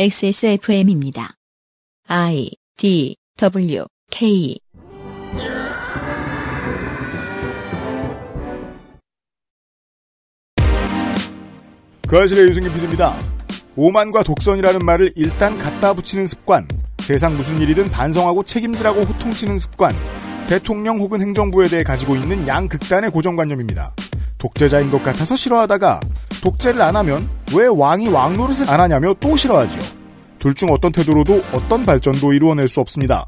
XSFM입니다. I D W K 그 아실의 유승기 PD입니다. 오만과 독선이라는 말을 일단 갖다 붙이는 습관, 세상 무슨 일이든 반성하고 책임지라고 호통치는 습관, 대통령 혹은 행정부에 대해 가지고 있는 양극단의 고정관념입니다. 독재자인 것 같아서 싫어하다가 독재를 안 하면 왜 왕이 왕 노릇을 안 하냐며 또 싫어하지요. 둘 중 어떤 태도로도 어떤 발전도 이루어낼 수 없습니다.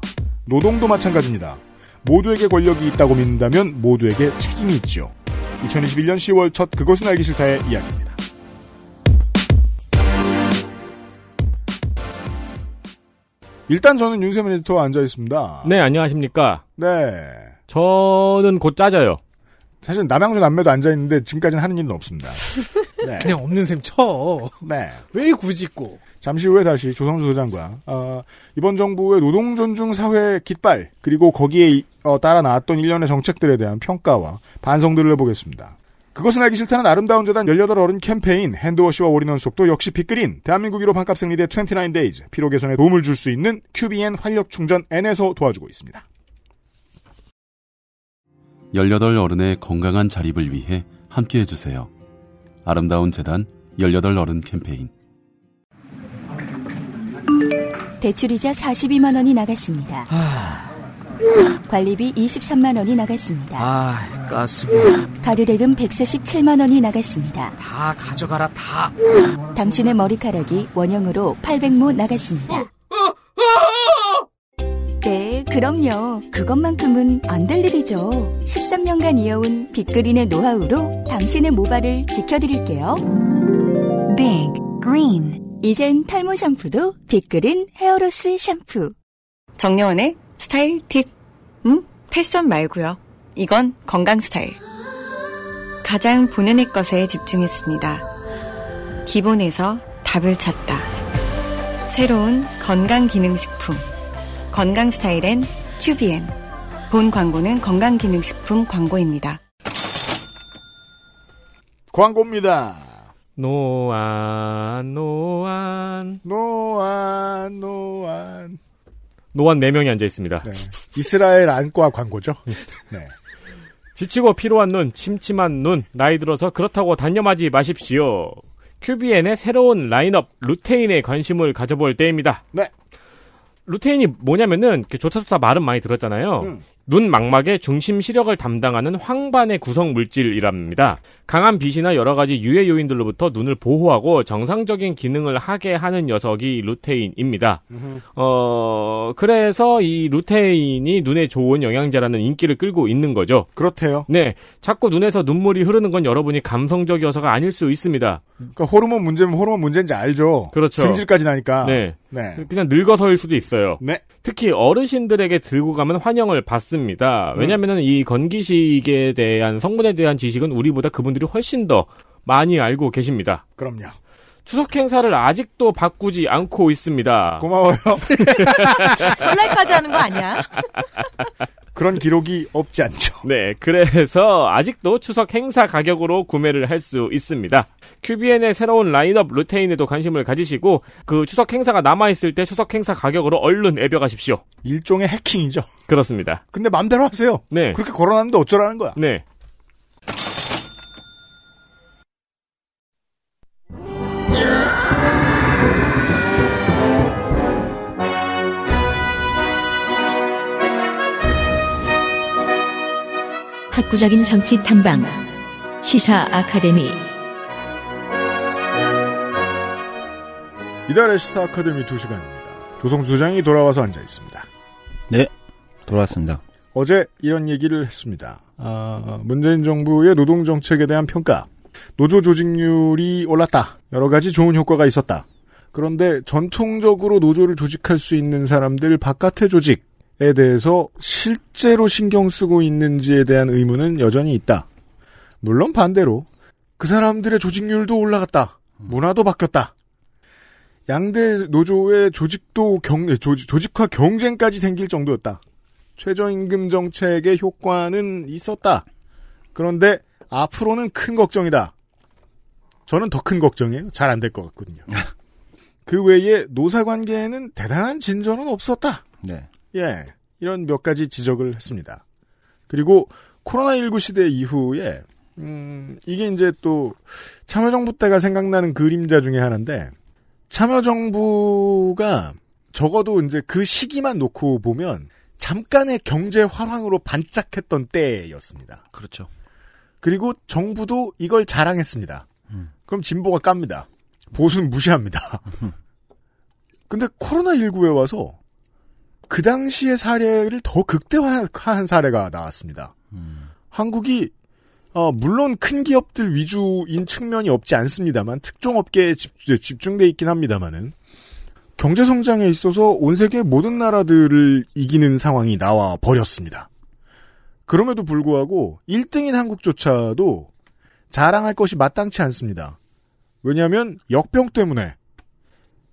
노동도 마찬가지입니다. 모두에게 권력이 있다고 믿는다면 모두에게 책임이 있지요. 2021년 10월 첫 그것은 알기 싫다의 이야기입니다. 일단 저는 윤세민 에디터와 앉아 있습니다. 네, 안녕하십니까. 네. 저는 곧 짜져요. 사실 남양주 남매도 앉아 있는데 지금까지는 하는 일은 없습니다. 네. 그냥 없는 셈 쳐. 네. 왜 굳이 고 잠시 후에 다시 조성주 소장과 어, 이번 정부의 노동 존중 사회 깃발 그리고 거기에 어, 따라 나왔던 일련의 정책들에 대한 평가와 반성들을 해보겠습니다. 그것은 알기 싫다는 아름다운 재단 18 어른 캠페인 hand wash와 all-in-one 속도 역시 빅그린 대한민국 1호 반값 생리대 29days 피로 개선에 도움을 줄 수 있는 QBN 활력 충전 N에서 도와주고 있습니다. 18 어른의 건강한 자립을 위해 함께 해주세요. 아름다운 재단 18 어른 캠페인 대출이자 42만 원이 나갔습니다. 관리비 23만 원이 나갔습니다. 아, 가스 카드 대금 147만 원이 나갔습니다. 다 가져가라 다. 당신의 머리카락이 원형으로 800모 나갔습니다. 네, 그럼요. 그것만큼은 안 될 일이죠. 13년간 이어온 빅그린의 노하우로 당신의 모발을 지켜드릴게요. Big Green 이젠 탈모 샴푸도 빅그린 헤어로스 샴푸. 정려원의 스타일 팁. 음? 패션 말고요. 이건 건강 스타일. 가장 본연의 것에 집중했습니다. 기본에서 답을 찾다. 새로운 건강 기능식품. 건강 스타일엔 튜비엔. 본 광고는 건강기능식품 광고입니다. 광고입니다. 노안, 노안. 노안, 노안. 노안 4명이 앉아 있습니다. 네. 이스라엘 안과 광고죠. 네. 지치고 피로한 눈, 침침한 눈, 나이 들어서 그렇다고 단념하지 마십시오. QBN의 새로운 라인업 루테인에 관심을 가져볼 때입니다. 네. 루테인이 뭐냐면은 좋다 좋다 말은 많이 들었잖아요. 음. 눈 망막의 중심 시력을 담당하는 황반의 구성 물질이랍니다. 강한 빛이나 여러 가지 유해 요인들로부터 눈을 보호하고 정상적인 기능을 하게 하는 녀석이 루테인입니다. 어, 그래서 이 루테인이 눈에 좋은 영양제라는 인기를 끌고 있는 거죠. 그렇대요. 네. 자꾸 눈에서 눈물이 흐르는 건 여러분이 감성적이어서가 아닐 수 있습니다. 그러니까 호르몬 문제면 호르몬 문제인지 알죠. 그렇죠. 승질까지 나니까. 네. 네. 그냥 늙어서일 수도 있어요. 네. 특히 어르신들에게 들고 가면 환영을 받습니다. 왜냐면은 이 건기식에 대한 성분에 대한 지식은 우리보다 그분들이 훨씬 더 많이 알고 계십니다. 그럼요. 추석 행사를 아직도 바꾸지 않고 있습니다. 고마워요. 설날까지 하는 거 아니야? 그런 기록이 없지 않죠. 네, 그래서 아직도 추석 행사 가격으로 구매를 할 수 있습니다. QBN의 새로운 라인업 루테인에도 관심을 가지시고 그 추석 행사가 남아 있을 때 추석 행사 가격으로 얼른 애벼가십시오. 일종의 해킹이죠. 그렇습니다. 근데 맘대로 하세요. 네. 그렇게 걸어놨는데 어쩌라는 거야. 네. 학구적인 정치 탐방 시사 아카데미 이달의 시사 아카데미 2시간입니다. 조성수 소장이 돌아와서 앉아 있습니다. 네, 돌아왔습니다. 어제 이런 얘기를 했습니다. 아, 문재인 정부의 노동 정책에 대한 평가. 노조 조직률이 올랐다. 여러 가지 좋은 효과가 있었다. 그런데 전통적으로 노조를 조직할 수 있는 사람들 바깥의 조직 에 대해서 실제로 신경 쓰고 있는지에 대한 의문은 여전히 있다. 물론 반대로 그 사람들의 조직률도 올라갔다. 문화도 바뀌었다. 양대 노조의 조직도 경, 조직, 조직화 경쟁까지 생길 정도였다. 최저임금 정책의 효과는 있었다. 그런데 앞으로는 큰 걱정이다. 저는 더 큰 걱정이에요. 잘 안 될 것 같거든요. 그 외에 노사 관계에는 대단한 진전은 없었다. 네. 예. 이런 몇 가지 지적을 했습니다. 그리고 코로나19 시대 이후에 음, 이게 이제 또 참여정부 때가 생각나는 그림자 중에 하나인데 참여정부가 적어도 이제 그 시기만 놓고 보면 잠깐의 경제 활황으로 반짝했던 때였습니다. 그렇죠. 그리고 정부도 이걸 자랑했습니다. 그럼 진보가 깝니다. 보수는 무시합니다. 근데 코로나19에 와서 그 당시의 사례를 더 극대화한 사례가 나왔습니다. 한국이 어, 물론 큰 기업들 위주인 측면이 없지 않습니다만 특정 업계에 집, 집중돼 있긴 합니다만은 경제 성장에 있어서 온 세계 모든 나라들을 이기는 상황이 나와 버렸습니다. 그럼에도 불구하고 1등인 한국조차도 자랑할 것이 마땅치 않습니다. 왜냐하면 역병 때문에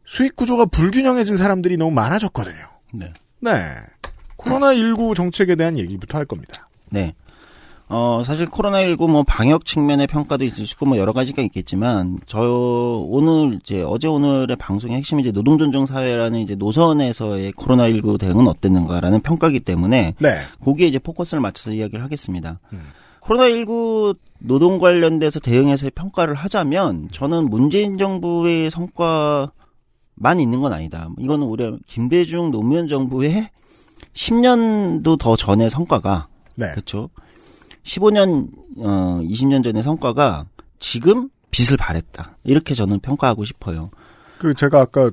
수익 구조가 불균형해진 사람들이 너무 많아졌거든요. 네. 네. 코로나19 정책에 대한 얘기부터 할 겁니다. 네. 어, 사실 코로나19 뭐 방역 측면의 평가도 있을 수 있고 뭐 여러 가지가 있겠지만, 저 오늘 이제 어제 오늘의 방송의 핵심이 이제 노동존중 사회라는 이제 노선에서의 코로나19 대응은 어땠는가라는 평가기 때문에, 네. 거기에 이제 포커스를 맞춰서 이야기를 하겠습니다. 코로나19 노동 관련돼서 대응해서 평가를 하자면, 저는 문재인 정부의 성과 만 있는 건 아니다. 이거는 우리 김대중 노무현 정부의 10년도 더 전의 성과가, 네. 그렇죠. 15년, 어, 20년 전의 성과가 지금 빛을 발했다. 이렇게 저는 평가하고 싶어요. 그 제가 아까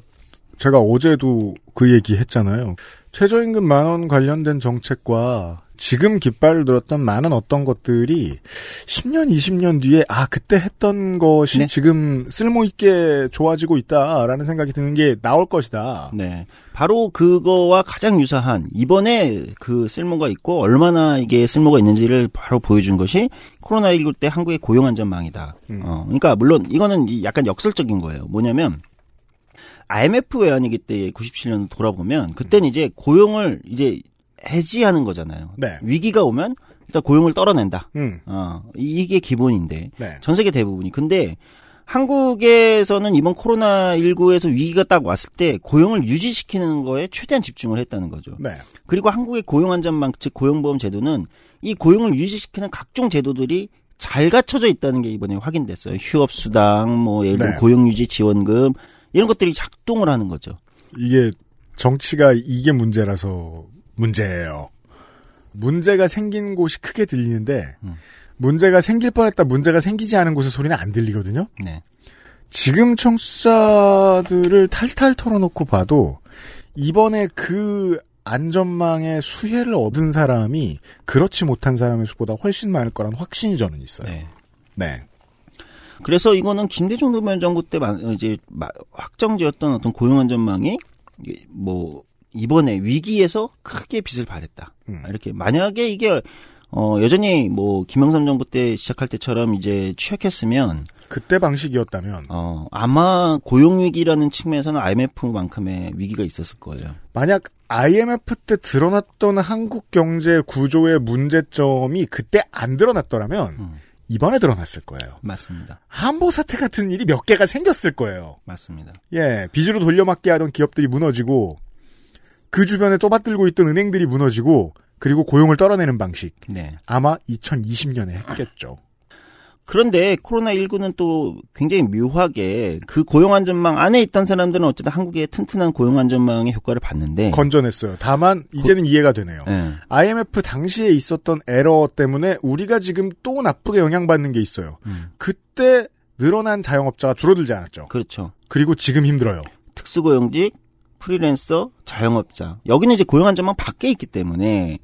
제가 어제도 그 얘기 했잖아요. 최저임금 만원 관련된 정책과 지금 깃발을 들었던 많은 어떤 것들이 10년, 20년 뒤에 아 그때 했던 것이 네. 지금 쓸모 있게 좋아지고 있다라는 생각이 드는 게 나올 것이다. 네. 바로 그거와 가장 유사한 이번에 그 쓸모가 있고 얼마나 이게 쓸모가 있는지를 바로 보여준 것이 코로나19 때 한국의 고용 안전망이다. 어, 그러니까 물론 이거는 이 약간 역설적인 거예요. 뭐냐면 IMF 외환위기 때 97년 돌아보면 그때는 이제 고용을 이제 해지하는 거잖아요. 네. 위기가 오면 일단 고용을 떨어낸다. 음. 어, 이게 기본인데 네. 전 세계 대부분이. 근데 한국에서는 이번 코로나19에서 위기가 딱 왔을 때 고용을 유지시키는 거에 최대한 집중을 했다는 거죠. 네. 그리고 한국의 고용안전망, 즉 고용보험 제도는 이 고용을 유지시키는 각종 제도들이 잘 갖춰져 있다는 게 이번에 확인됐어요. 휴업수당, 뭐 예를 들어 네. 고용유지 지원금 이런 것들이 작동을 하는 거죠. 이게 정치가 이게 문제라서 문제예요. 문제가 생긴 곳이 크게 들리는데 음. 문제가 생길 뻔했다 문제가 생기지 않은 곳의 소리는 안 들리거든요. 네. 지금 청취자들을 탈탈 털어놓고 봐도 이번에 그 안전망의 수혜를 얻은 사람이 그렇지 못한 사람의 수보다 훨씬 많을 거란 확신이 저는 있어요. 네. 네. 그래서 이거는 김대중 노무현 정부 때 마- 이제 마- 확정지었던 어떤 고용 안전망이 이게 뭐 이번에 위기에서 크게 빛을 발했다. 음. 이렇게 만약에 이게 어 여전히 뭐 김영삼 정부 때 시작할 때처럼 이제 취약했으면 그때 방식이었다면 어 아마 고용 위기라는 측면에서는 IMF만큼의 위기가 있었을 거예요. 만약 IMF 때 드러났던 한국 경제 구조의 문제점이 그때 안 드러났더라면 음. 이번에 드러났을 거예요. 맞습니다. 한보 사태 같은 일이 몇 개가 생겼을 거예요. 맞습니다. 예, 빚으로 돌려막기 하던 기업들이 무너지고 그 주변에 떠받들고 있던 은행들이 무너지고 그리고 고용을 떨어내는 방식 네. 아마 2020년에 했겠죠. 그런데 코로나19는 또 굉장히 묘하게 그 고용안전망 안에 있던 사람들은 어쨌든 한국의 튼튼한 고용안전망의 효과를 봤는데 건져냈어요. 다만 이제는 이해가 되네요. 네. IMF 당시에 있었던 에러 때문에 우리가 지금 또 나쁘게 영향받는 게 있어요. 음. 그때 늘어난 자영업자가 줄어들지 않았죠. 그렇죠. 그리고 지금 힘들어요. 특수고용직, 프리랜서, 자영업자. 여기는 이제 고용안전망 밖에 있기 때문에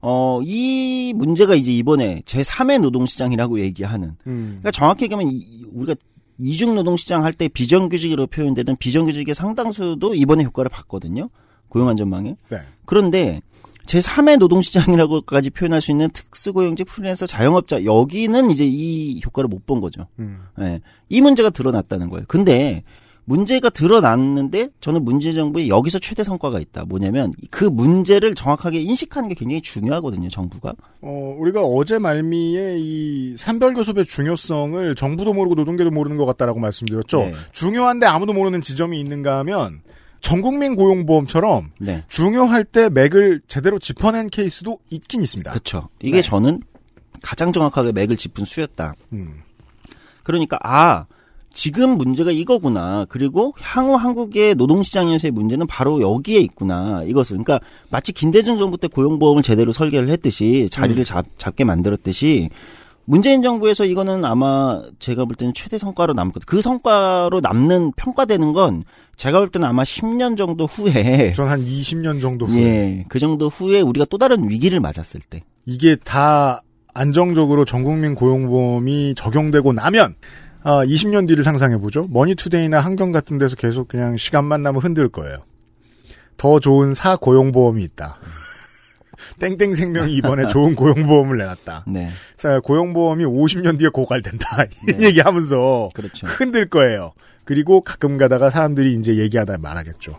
어, 이 문제가 이제 이번에 제3의 노동시장이라고 얘기하는. 음. 그러니까 정확히 얘기하면 이- 우리가 이중 노동시장 할 때 비정규직으로 표현되던 비정규직의 상당수도 이번에 효과를 봤거든요. 고용안전망에. 네. 그런데 제3의 노동시장이라고까지 표현할 수 있는 특수고용직, 프리랜서, 자영업자 여기는 이제 이 효과를 못 본 거죠. 음. 예. 이 문제가 드러났다는 거예요. 근데 문제가 드러났는데 저는 문재인 정부에 여기서 최대 성과가 있다. 뭐냐면 그 문제를 정확하게 인식하는 게 굉장히 중요하거든요. 정부가. 어, 우리가 어제 말미에 이 산별교섭의 중요성을 정부도 모르고 노동계도 모르는 것 같다라고 말씀드렸죠. 네. 중요한데 아무도 모르는 지점이 있는가 하면 전국민 고용보험처럼 네. 중요할 때 맥을 제대로 짚어낸 케이스도 있긴 있습니다. 그렇죠. 이게 네. 저는 가장 정확하게 맥을 짚은 수였다. 음. 그러니까 아 지금 문제가 이거구나. 그리고 향후 한국의 노동시장에서의 문제는 바로 여기에 있구나. 이것을 그러니까 마치 김대중 정부 때 고용보험을 제대로 설계를 했듯이 자리를 음. 잡, 잡게 만들었듯이 문재인 정부에서 이거는 아마 제가 볼 때는 최대 성과로 남을 것. 그 성과로 남는 평가되는 건 제가 볼 때는 아마 10년 정도 후에 전 한 20년 정도 후에 예, 그 정도 후에 우리가 또 다른 위기를 맞았을 때. 이게 다 안정적으로 전국민 고용보험이 적용되고 나면 아, 20년 뒤를 상상해보죠. 머니투데이나 한경 같은 데서 계속 그냥 시간만 나면 흔들 거예요. 더 좋은 사고용보험이 있다. 땡땡 생명이 이번에 좋은 고용보험을 내놨다. 네. 자, 고용보험이 50년 뒤에 고갈된다. 이런 네. 얘기하면서 그렇죠. 흔들 거예요. 그리고 가끔 가다가 사람들이 이제 얘기하다 말하겠죠.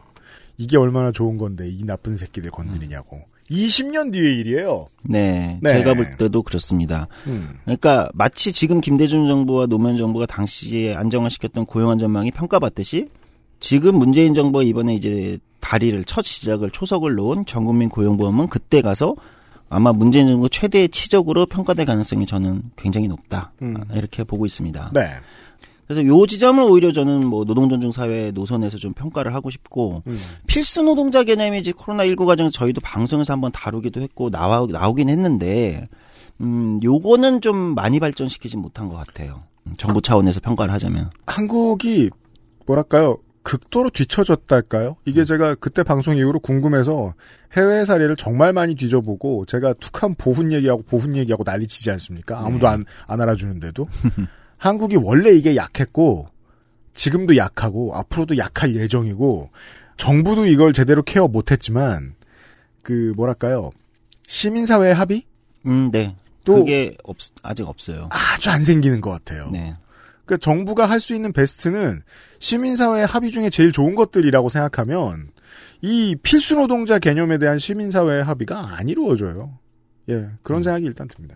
이게 얼마나 좋은 건데 이 나쁜 새끼들 건드리냐고. 20년 뒤의 일이에요. 네, 네. 제가 볼 때도 그렇습니다. 음. 그러니까 마치 지금 김대중 정부와 노무현 정부가 당시에 안정화시켰던 고용안전망이 평가받듯이 지금 문재인 정부가 이번에 이제 다리를 첫 시작을 초석을 놓은 전국민 고용보험은 그때 가서 아마 문재인 정부 최대의 치적으로 평가될 가능성이 저는 굉장히 높다 음. 이렇게 보고 있습니다. 네. 그래서 요 지점을 오히려 저는 뭐 노동존중 사회 노선에서 좀 평가를 하고 싶고 음. 필수 노동자 개념이 이제 코로나 19 과정에서 저희도 방송에서 한번 다루기도 했고 나와 나오긴 했는데 음 요거는 좀 많이 발전시키지 못한 것 같아요. 정부 차원에서 평가를 하자면 한국이 뭐랄까요 극도로 뒤처졌달까요? 이게 제가 그때 방송 이후로 궁금해서 해외 사례를 정말 많이 뒤져보고 제가 툭한 보훈 얘기하고 보훈 얘기하고 난리 치지 않습니까? 아무도 안, 안 알아주는데도 한국이 원래 이게 약했고 지금도 약하고 앞으로도 약할 예정이고 정부도 이걸 제대로 케어 못했지만 그 뭐랄까요 시민사회의 합의 음 네. 또 그게 없 아직 없어요. 아주 안 생기는 것 같아요. 네. 그러니까 정부가 할 수 있는 베스트는 시민사회의 합의 중에 제일 좋은 것들이라고 생각하면 이 필수 노동자 개념에 대한 시민사회의 합의가 안 이루어져요. 예, 그런 생각이 일단 듭니다.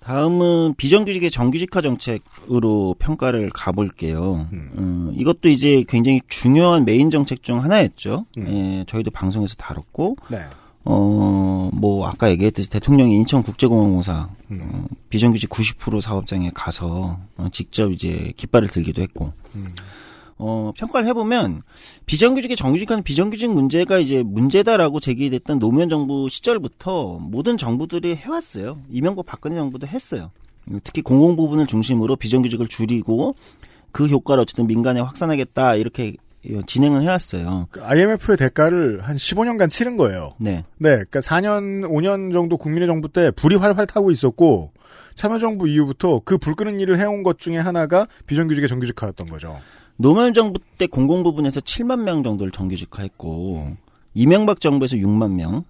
다음은 비정규직의 정규직화 정책으로 평가를 가볼게요. 음, 이것도 이제 굉장히 중요한 메인 정책 중 하나였죠. 예, 저희도 방송에서 다뤘고, 네. 어, 뭐, 아까 얘기했듯이 대통령이 인천국제공항공사, 어, 비정규직 90% 사업장에 가서, 어, 직접 이제 깃발을 들기도 했고, 어, 평가를 해보면, 비정규직의 정규직화는 비정규직 문제가 이제 문제다라고 제기됐던 노무현 정부 시절부터 모든 정부들이 해왔어요. 이명박 박근혜 정부도 했어요. 특히 공공 부분을 중심으로 비정규직을 줄이고, 그 효과를 어쨌든 민간에 확산하겠다, 이렇게 진행을 해왔어요. 그 IMF의 대가를 한 15년간 치른 거예요. 네. 네, 그러니까 4년, 5년 정도 국민의 정부 때 불이 활활 타고 있었고 참여정부 이후부터 그 불 끄는 일을 해온 것 중에 하나가 비정규직의 정규직화였던 거죠. 노무현 정부 때 공공 부분에서 7만 명 정도를 정규직화했고 이명박 정부에서 6만 명,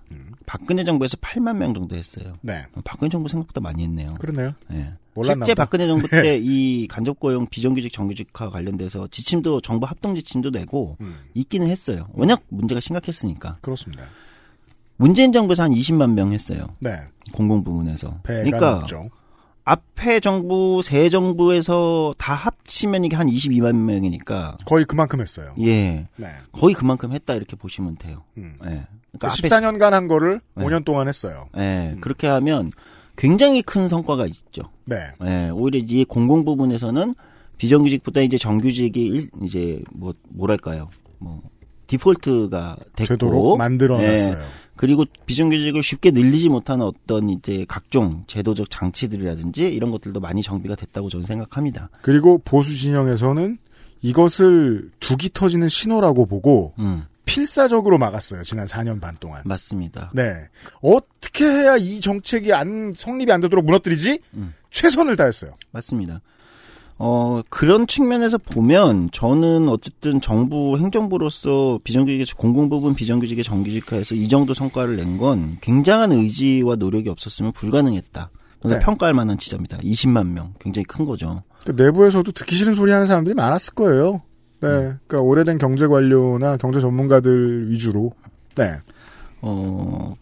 박근혜 정부에서 8만 명 정도 했어요. 네. 어, 박근혜 정부 생각보다 많이 했네요. 그러네요. 네. 몰랐나 실제. 박근혜 정부 때 이 간접 고용 비정규직 정규직화 관련돼서 지침도 정부 합동 지침도 내고 있기는 했어요. 워낙 문제가 심각했으니까. 그렇습니다. 문재인 정부에서 한 20만 명 했어요. 네. 공공 부문에서. 그러니까 넘죠. 앞에 정부 새 정부에서 다 합치면 이게 한 22만 명이니까 거의 그만큼 했어요. 예. 네. 거의 그만큼 했다 이렇게 보시면 돼요. 음. 예. 그 그러니까 앞에 14년간 한 거를 네. 5년 동안 했어요. 예. 그렇게 하면 굉장히 큰 성과가 있죠. 네. 예. 오히려 이 공공 부분에서는 비정규직보다 이제 정규직이 일- 이제 뭐 뭐랄까요? 뭐 디폴트가 됐고 되도록 만들어놨어요. 예. 그리고 비정규직을 쉽게 늘리지 못하는 어떤 이제 각종 제도적 장치들이라든지 이런 것들도 많이 정비가 됐다고 저는 생각합니다. 그리고 보수 진영에서는 이것을 두기 터지는 신호라고 보고 음. 필사적으로 막았어요. 지난 4년 반 동안. 맞습니다. 네. 어떻게 해야 이 정책이 안 성립이 안 되도록 무너뜨리지? 음. 최선을 다했어요. 맞습니다. 어, 그런 측면에서 보면 저는 어쨌든 정부 행정부로서 비정규직의 공공부분 비정규직의 정규직화에서 이 정도 성과를 낸 건 굉장한 의지와 노력이 없었으면 불가능했다. 네. 평가할 만한 지점이다. 20만 명. 굉장히 큰 거죠. 그 내부에서도 듣기 싫은 소리 하는 사람들이 많았을 거예요. 네, 그러니까 오래된 경제 관료나 경제 전문가들 위주로. 네. 어,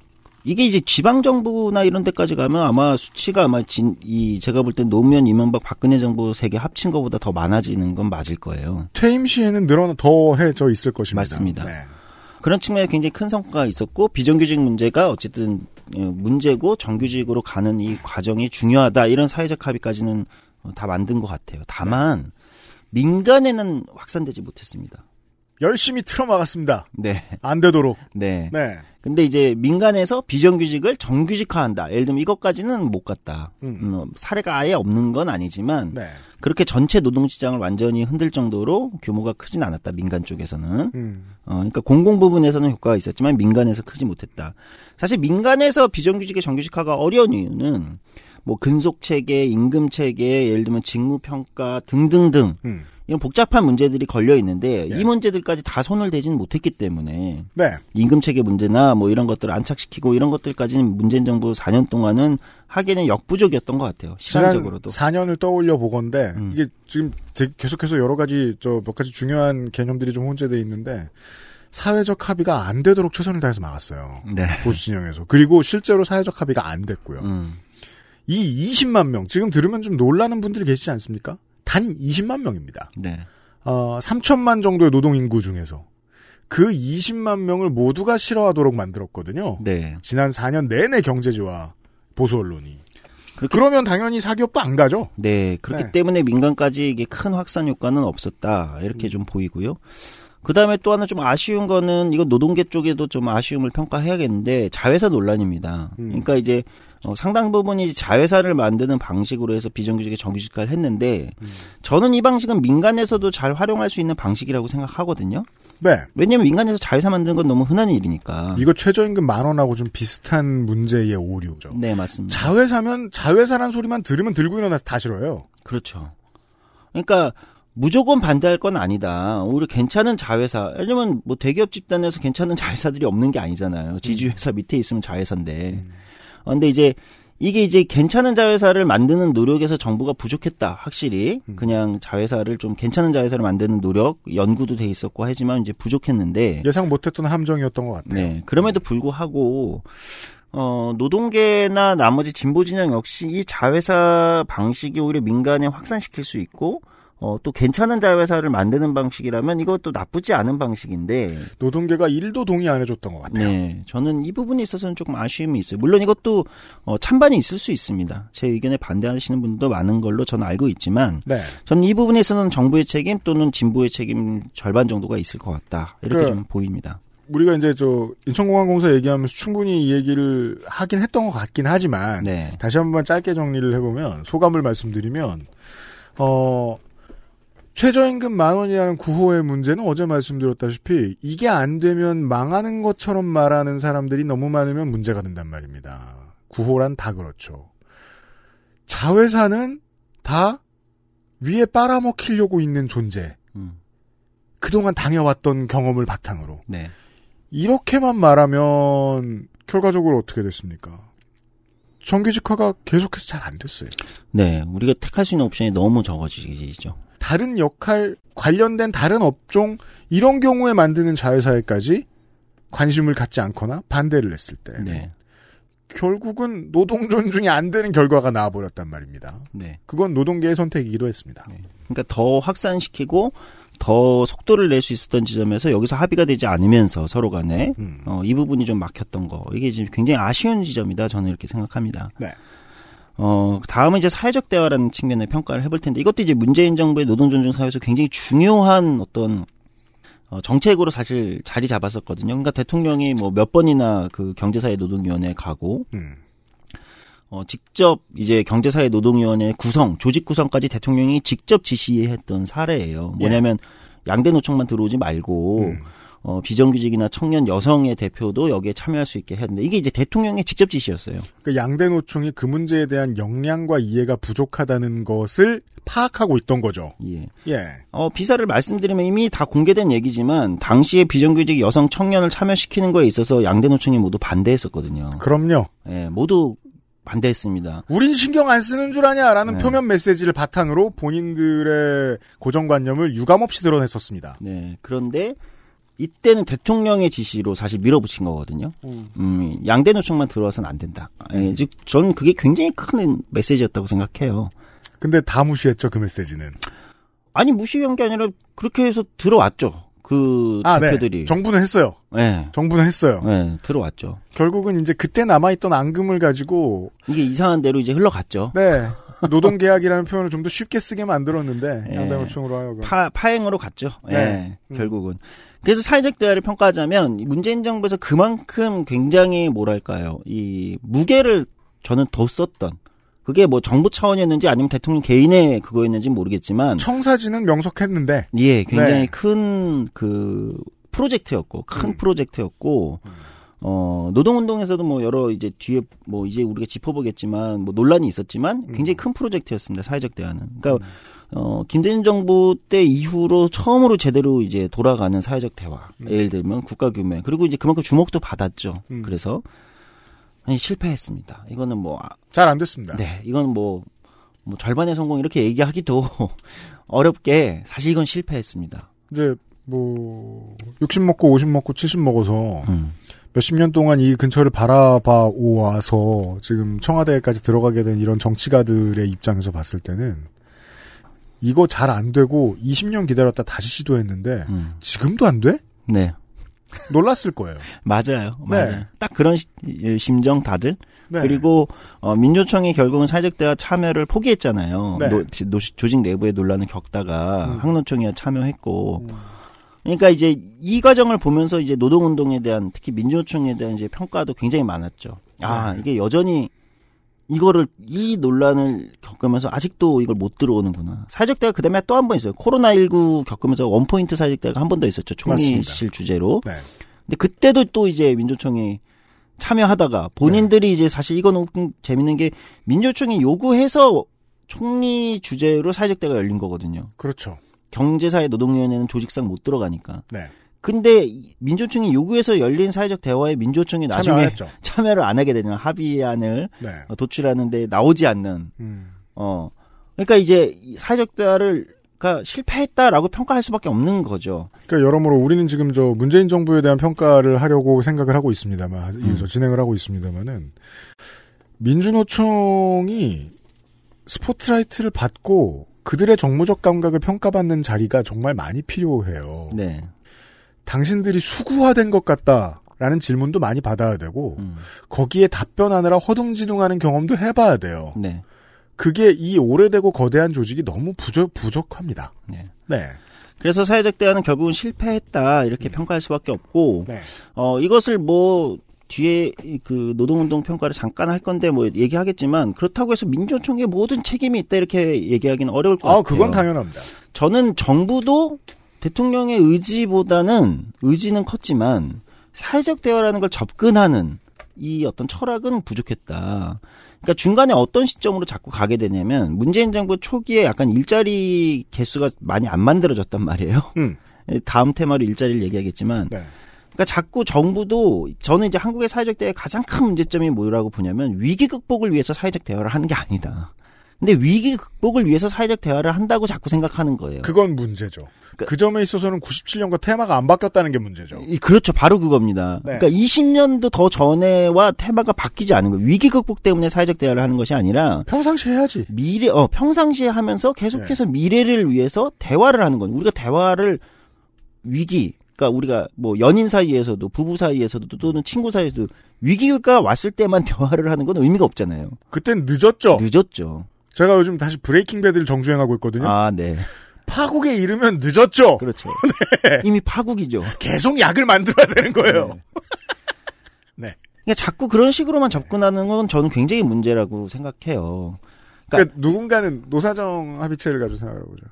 이게 이제 지방 정부나 이런 데까지 가면 아마 수치가 아마 진, 이 제가 볼 땐 노무현 이명박 박근혜 정부 세개 합친 것보다 더 많아지는 건 맞을 거예요. 퇴임 시에는 늘어나 더해져 있을 것입니다. 맞습니다. 네. 그런 측면에 굉장히 큰 성과가 있었고 비정규직 문제가 어쨌든 어, 문제고 정규직으로 가는 이 과정이 중요하다 이런 사회적 합의까지는 어, 다 만든 것 같아요. 다만 민간에는 확산되지 못했습니다. 열심히 틀어막았습니다. 네. 안 되도록. 네. 네. 근데 이제 민간에서 비정규직을 정규직화한다. 예를 들면 이것까지는 못 갔다. 음. 음, 사례가 아예 없는 건 아니지만 네. 그렇게 전체 노동시장을 완전히 흔들 정도로 규모가 크진 않았다. 민간 쪽에서는. 음. 어, 그러니까 공공 부분에서는 효과가 있었지만 민간에서 크지 못했다. 사실 민간에서 비정규직의 정규직화가 어려운 이유는 뭐 근속 체계, 임금 체계, 예를 들면 직무 평가 등등등 음. 이런 복잡한 문제들이 걸려 있는데 네. 이 문제들까지 다 손을 대지는 못했기 때문에 네. 임금 체계 문제나 뭐 이런 것들을 안착시키고 이런 것들까지는 문재인 정부 4년 동안은 하기에는 역부족이었던 것 같아요. 시간적으로도. 지난 4년을 떠올려 보건데 음. 이게 지금 되- 계속해서 여러 가지 저 몇 가지 중요한 개념들이 좀 혼재돼 있는데 사회적 합의가 안 되도록 최선을 다해서 막았어요. 네. 보수 진영에서 그리고 실제로 사회적 합의가 안 됐고요. 음. 이 20만 명 지금 들으면 좀 놀라는 분들이 계시지 않습니까? 단 20만 명입니다. 네. 어, 3천만 정도의 노동 인구 중에서 그 20만 명을 모두가 싫어하도록 만들었거든요. 네. 지난 4년 내내 경제지와 보수 언론이. 그러면 당연히 사기업도 안 가죠. 네. 그렇기 네. 때문에 민간까지 이게 큰 확산 효과는 없었다. 이렇게 좀 보이고요. 그 다음에 또 하나 좀 아쉬운 거는 이거 노동계 쪽에도 좀 아쉬움을 평가해야겠는데 자회사 논란입니다. 음. 그러니까 이제 어, 상당 부분이 자회사를 만드는 방식으로 해서 비정규직의 정규직화를 했는데 음. 저는 이 방식은 민간에서도 잘 활용할 수 있는 방식이라고 생각하거든요. 네. 왜냐하면 민간에서 자회사 만드는 건 너무 흔한 일이니까. 이거 최저임금 만 원하고 좀 비슷한 문제의 오류죠. 네 맞습니다. 자회사면 자회사란 소리만 들으면 들고 일어나서 다 싫어요. 그렇죠. 그러니까 무조건 반대할 건 아니다. 오히려 괜찮은 자회사. 왜냐면 뭐 대기업 집단에서 괜찮은 자회사들이 없는 게 아니잖아요. 지주회사 밑에 있으면 자회사인데. 어, 근데 이제 이게 이제 괜찮은 자회사를 만드는 노력에서 정부가 부족했다. 확실히 그냥 자회사를 좀 괜찮은 자회사를 만드는 노력 연구도 돼 있었고 하지만 이제 부족했는데 예상 못했던 함정이었던 것 같아요. 네. 그럼에도 불구하고 어, 노동계나 나머지 진보 진영 역시 이 자회사 방식이 오히려 민간에 확산시킬 수 있고 어, 또 괜찮은 자회사를 만드는 방식이라면 이것도 나쁘지 않은 방식인데 노동계가 일도 동의 안 해줬던 것 같아요. 네. 저는 이 부분에 있어서는 조금 아쉬움이 있어요. 물론 이것도 어, 찬반이 있을 수 있습니다. 제 의견에 반대하시는 분도 많은 걸로 저는 알고 있지만 네. 저는 이 부분에 있어서는 정부의 책임 또는 진보의 책임 절반 정도가 있을 것 같다. 이렇게 그- 좀 보입니다. 우리가 이제 저 인천공항공사 얘기하면서 충분히 이 얘기를 하긴 했던 것 같긴 하지만 네. 다시 한번 짧게 정리를 해보면 소감을 말씀드리면 어 최저임금 만 원이라는 구호의 문제는 어제 말씀드렸다시피 이게 안 되면 망하는 것처럼 말하는 사람들이 너무 많으면 문제가 된단 말입니다. 구호란 다 그렇죠. 자회사는 다 위에 빨아먹히려고 있는 존재. 음. 그동안 당해왔던 경험을 바탕으로. 네. 이렇게만 말하면 결과적으로 어떻게 됐습니까? 정규직화가 계속해서 잘 안 됐어요. 네. 우리가 택할 수 있는 옵션이 너무 적어지죠. 다른 역할, 관련된 다른 업종, 이런 경우에 만드는 자회사에까지 관심을 갖지 않거나 반대를 했을 때. 네. 결국은 노동 존중이 안 되는 결과가 나와버렸단 말입니다. 네. 그건 노동계의 선택이기도 했습니다. 그러니까 더 확산시키고 더 속도를 낼 수 있었던 지점에서 여기서 합의가 되지 않으면서 서로 간에 음. 어, 이 부분이 좀 막혔던 거 이게 지금 굉장히 아쉬운 지점이다 저는 이렇게 생각합니다. 네. 어 다음은 이제 사회적 대화라는 측면의 평가를 해볼 텐데 이것도 이제 문재인 정부의 노동 존중 사회에서 굉장히 중요한 어떤 어, 정책으로 사실 자리 잡았었거든요. 그러니까 대통령이 뭐 몇 번이나 그 경제사회 노동위원회 가고 음. 어, 직접 이제 경제사회 노동위원회 구성, 조직 구성까지 대통령이 직접 지시했던 사례예요. 뭐냐면 양대 노총만 들어오지 말고 음. 어, 비정규직이나 청년 여성의 대표도 여기에 참여할 수 있게 했는데 이게 이제 대통령의 직접 지시였어요. 그 양대 노총이 그 문제에 대한 역량과 이해가 부족하다는 것을 파악하고 있던 거죠. 예. 예. 어, 비사를 말씀드리면 이미 다 공개된 얘기지만 당시에 비정규직 여성 청년을 참여시키는 거에 있어서 양대 노총이 모두 반대했었거든요. 그럼요. 예, 모두 반대했습니다. 우린 신경 안 쓰는 줄 아냐라는 네. 표면 메시지를 바탕으로 본인들의 고정관념을 유감없이 드러냈었습니다. 네. 그런데 이때는 대통령의 지시로 사실 밀어붙인 거거든요. 음, 양대 노총만 들어와서는 안 된다. 예, 즉 저는 그게 굉장히 큰 메시지였다고 생각해요. 근데 다 무시했죠 그 메시지는. 아니 무시한 게 아니라 그렇게 해서 들어왔죠. 그 아, 네. 대표들이. 정부는 했어요. 네. 정부는 했어요. 네, 들어왔죠. 결국은 이제 그때 남아있던 앙금을 가지고 이게 이상한 대로 이제 흘러갔죠. 네 노동계약이라는 표현을 좀 더 쉽게 쓰게 만들었는데 예. 양대노총으로 하여금 파, 파행으로 갔죠. 예, 네. 음. 결국은. 그래서 사회적 대화를 평가하자면 문재인 정부에서 그만큼 굉장히 뭐랄까요. 이 무게를 저는 더 썼던 그게 뭐 정부 차원이었는지 아니면 대통령 개인의 그거였는지 모르겠지만 청사진은 명석했는데 예, 굉장히 네. 큰그 프로젝트였고 큰 음. 프로젝트였고 어 노동운동에서도 뭐 여러 이제 뒤에 뭐 이제 우리가 짚어보겠지만 뭐 논란이 있었지만 음. 굉장히 큰 프로젝트였습니다 사회적 대화는 그러니까 어 김대중 정부 때 이후로 처음으로 제대로 이제 돌아가는 사회적 대화 예를 들면 국가 규모 그리고 이제 그만큼 주목도 받았죠 음. 그래서 아니 실패했습니다 이거는 뭐 아, 잘안 됐습니다. 네, 이건 뭐, 뭐 절반의 성공 이렇게 얘기하기도 어렵게 사실 이건 실패했습니다. 이제 뭐 60 먹고 50 먹고 70 먹어서 음. 몇십 년 동안 이 근처를 바라봐 오와서 지금 청와대까지 들어가게 된 이런 정치가들의 입장에서 봤을 때는 이거 잘 안 되고 20년 기다렸다 다시 시도했는데 음. 지금도 안 돼? 네, 놀랐을 거예요. 맞아요, 네. 맞아요. 딱 그런 시- 예, 심정 다들. 네. 그리고 어, 민노총이 결국은 사회적 대화 참여를 포기했잖아요. 네. 노- 노- 조직 내부의 논란을 겪다가 음. 한노총이 참여했고. 그러니까 이제 이 과정을 보면서 이제 노동운동에 대한 특히 민주노총에 대한 이제 평가도 굉장히 많았죠. 아 네. 이게 여전히 이거를 이 논란을 겪으면서 아직도 이걸 못 들어오는구나. 사회적 대화 그다음에 또 한 번 있어요. 코로나 19 겪으면서 원포인트 사회적 대화가 한 번 더 있었죠. 총리실. 주제로. 네. 근데 그때도 또 이제 민주총이 참여하다가 본인들이 이제 사실 이거는 좀 재밌는 게 민주총이 요구해서 총리 주제로 사회적 대화가 열린 거거든요. 그렇죠. 경제사회 노동위원회는 조직상 못 들어가니까. 네. 근데 이 민주총이 요구해서 열린 사회적 대화에 민주총이 참여 나중에 안 했죠. 참여 를 안 하게 되는 합의안을 네. 어, 도출하는데 나오지 않는 음. 어 그러니까 이제 이 사회적 대화를 가 실패했다라고 평가할 수밖에 없는 거죠. 그러니까 여러모로 우리는 지금 저 문재인 정부에 대한 평가를 하려고 생각을 하고 있습니다만, 음. 이 진행을 하고 있습니다만은 민주노총이 스포트라이트를 받고 그들의 정무적 감각을 평가받는 자리가 정말 많이 필요해요. 네. 당신들이 수구화된 것 같다라는 질문도 많이 받아야 되고 음. 거기에 답변하느라 허둥지둥하는 경험도 해봐야 돼요. 네. 그게 이 오래되고 거대한 조직이 너무 부족 부족합니다. 네. 네. 그래서 사회적 대화는 결국은 실패했다 이렇게 평가할 수밖에 없고 네. 어 이것을 뭐 뒤에 이그 노동운동 평가를 잠깐 할 건데 뭐 얘기하겠지만 그렇다고 해서 민주총의 모든 책임이 있다 이렇게 얘기하기는 어려울 것 아, 같아요. 그건 당연합니다. 저는 정부도 대통령의 의지보다는 의지는 컸지만 사회적 대화라는 걸 접근하는 이 어떤 철학은 부족했다. 그러니까 중간에 어떤 시점으로 자꾸 가게 되냐면 문재인 정부 초기에 약간 일자리 개수가 많이 안 만들어졌단 말이에요. 음. 다음 테마로 일자리를 얘기하겠지만 네. 그러니까 자꾸 정부도 저는 이제 한국의 사회적 대화의 가장 큰 문제점이 뭐라고 보냐면 위기 극복을 위해서 사회적 대화를 하는 게 아니다. 근데 위기 극복을 위해서 사회적 대화를 한다고 자꾸 생각하는 거예요. 그건 문제죠. 그 점에 있어서는 97년과 테마가 안 바뀌었다는 게 문제죠. 이- 그렇죠. 바로 그겁니다. 네. 그러니까 20년도 더 전에와 테마가 바뀌지 않은 거예요. 위기 극복 때문에 사회적 대화를 하는 것이 아니라 평상시 해야지. 미래, 어, 평상시에 하면서 계속해서 네. 미래를 위해서 대화를 하는 건 우리가 대화를 위기, 그러니까 우리가 뭐 연인 사이에서도 부부 사이에서도 또는 친구 사이에서도 위기가 왔을 때만 대화를 하는 건 의미가 없잖아요. 그땐 늦었죠. 늦었죠. 제가 요즘 다시 브레이킹 배드를 정주행하고 있거든요. 아, 네. 파국에 이르면 늦었죠. 그렇죠. 이미 파국이죠. 계속 약을 만들어야 되는 거예요. 네. 그러니까 자꾸 그런 식으로만 접근하는 건 저는 굉장히 문제라고 생각해요. 그러니까 누군가는 노사정 합의체를 가지고 생각해보죠.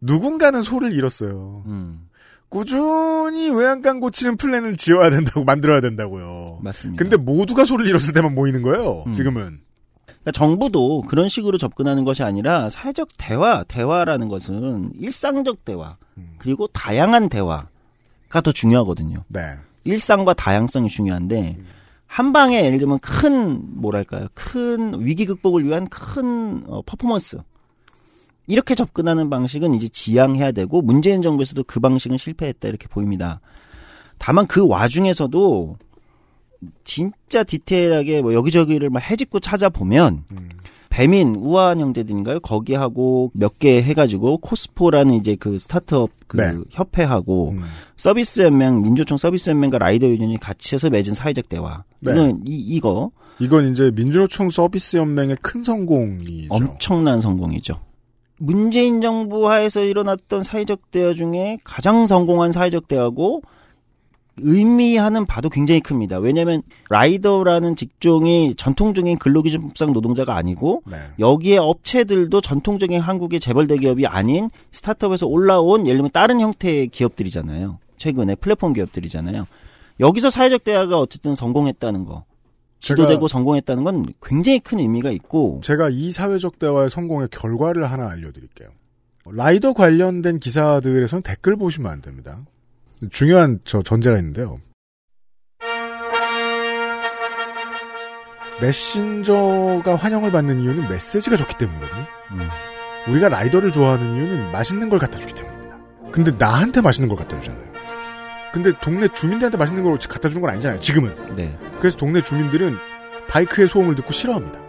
누군가는 소를 잃었어요. 음, 꾸준히 외양간 고치는 플랜을 지어야 된다고 만들어야 된다고요. 맞습니다. 근데 모두가 소를 잃었을 때만 모이는 거예요. 음. 지금은. 그러니까 정부도 그런 식으로 접근하는 것이 아니라 사회적 대화, 대화라는 것은 일상적 대화, 음. 그리고 다양한 대화가 더 중요하거든요. 네. 일상과 다양성이 중요한데, 한 방에 예를 들면 큰 뭐랄까요 큰 위기 극복을 위한 큰 어, 퍼포먼스 이렇게 접근하는 방식은 이제 지양해야 되고 문재인 정부에서도 그 방식은 실패했다 이렇게 보입니다. 다만 그 와중에서도 진짜 디테일하게 뭐 여기저기를 막 헤집고 찾아보면 배민 우아한 형제들인가요? 거기하고 몇 개 해가지고 코스포라는 이제 그 스타트업 그 네. 협회하고 음. 서비스 연맹 민노총 서비스 연맹과 라이더 유니언이 같이 해서 맺은 사회적 대화. 네. 이건 이 이거 이건 이제 민주노총 서비스 연맹의 큰 성공이죠. 엄청난 성공이죠. 문재인 정부 하에서 일어났던 사회적 대화 중에 가장 성공한 사회적 대화고 의미하는 바도 굉장히 큽니다. 왜냐하면 라이더라는 직종이 전통적인 근로기준법상 노동자가 아니고 네. 여기에 업체들도 전통적인 한국의 재벌 대기업이 아닌 스타트업에서 올라온 예를 들면 다른 형태의 기업들이잖아요. 최근에 플랫폼 기업들이잖아요. 여기서 사회적 대화가 어쨌든 성공했다는 거. 지도되고 성공했다는 건 굉장히 큰 의미가 있고 제가 이 사회적 대화의 성공의 결과를 하나 알려드릴게요. 라이더 관련된 기사들에서는 댓글 보시면 안 됩니다. 중요한 저 전제가 있는데요. 메신저가 환영을 받는 이유는 메시지가 좋기 때문이거든요. 음. 우리가 라이더를 좋아하는 이유는 맛있는 걸 갖다 주기 때문입니다. 근데 나한테 맛있는 걸 갖다 주잖아요. 근데 동네 주민들한테 맛있는 걸 갖다 주는 건 아니잖아요. 지금은. 네. 그래서 동네 주민들은 바이크의 소음을 듣고 싫어합니다.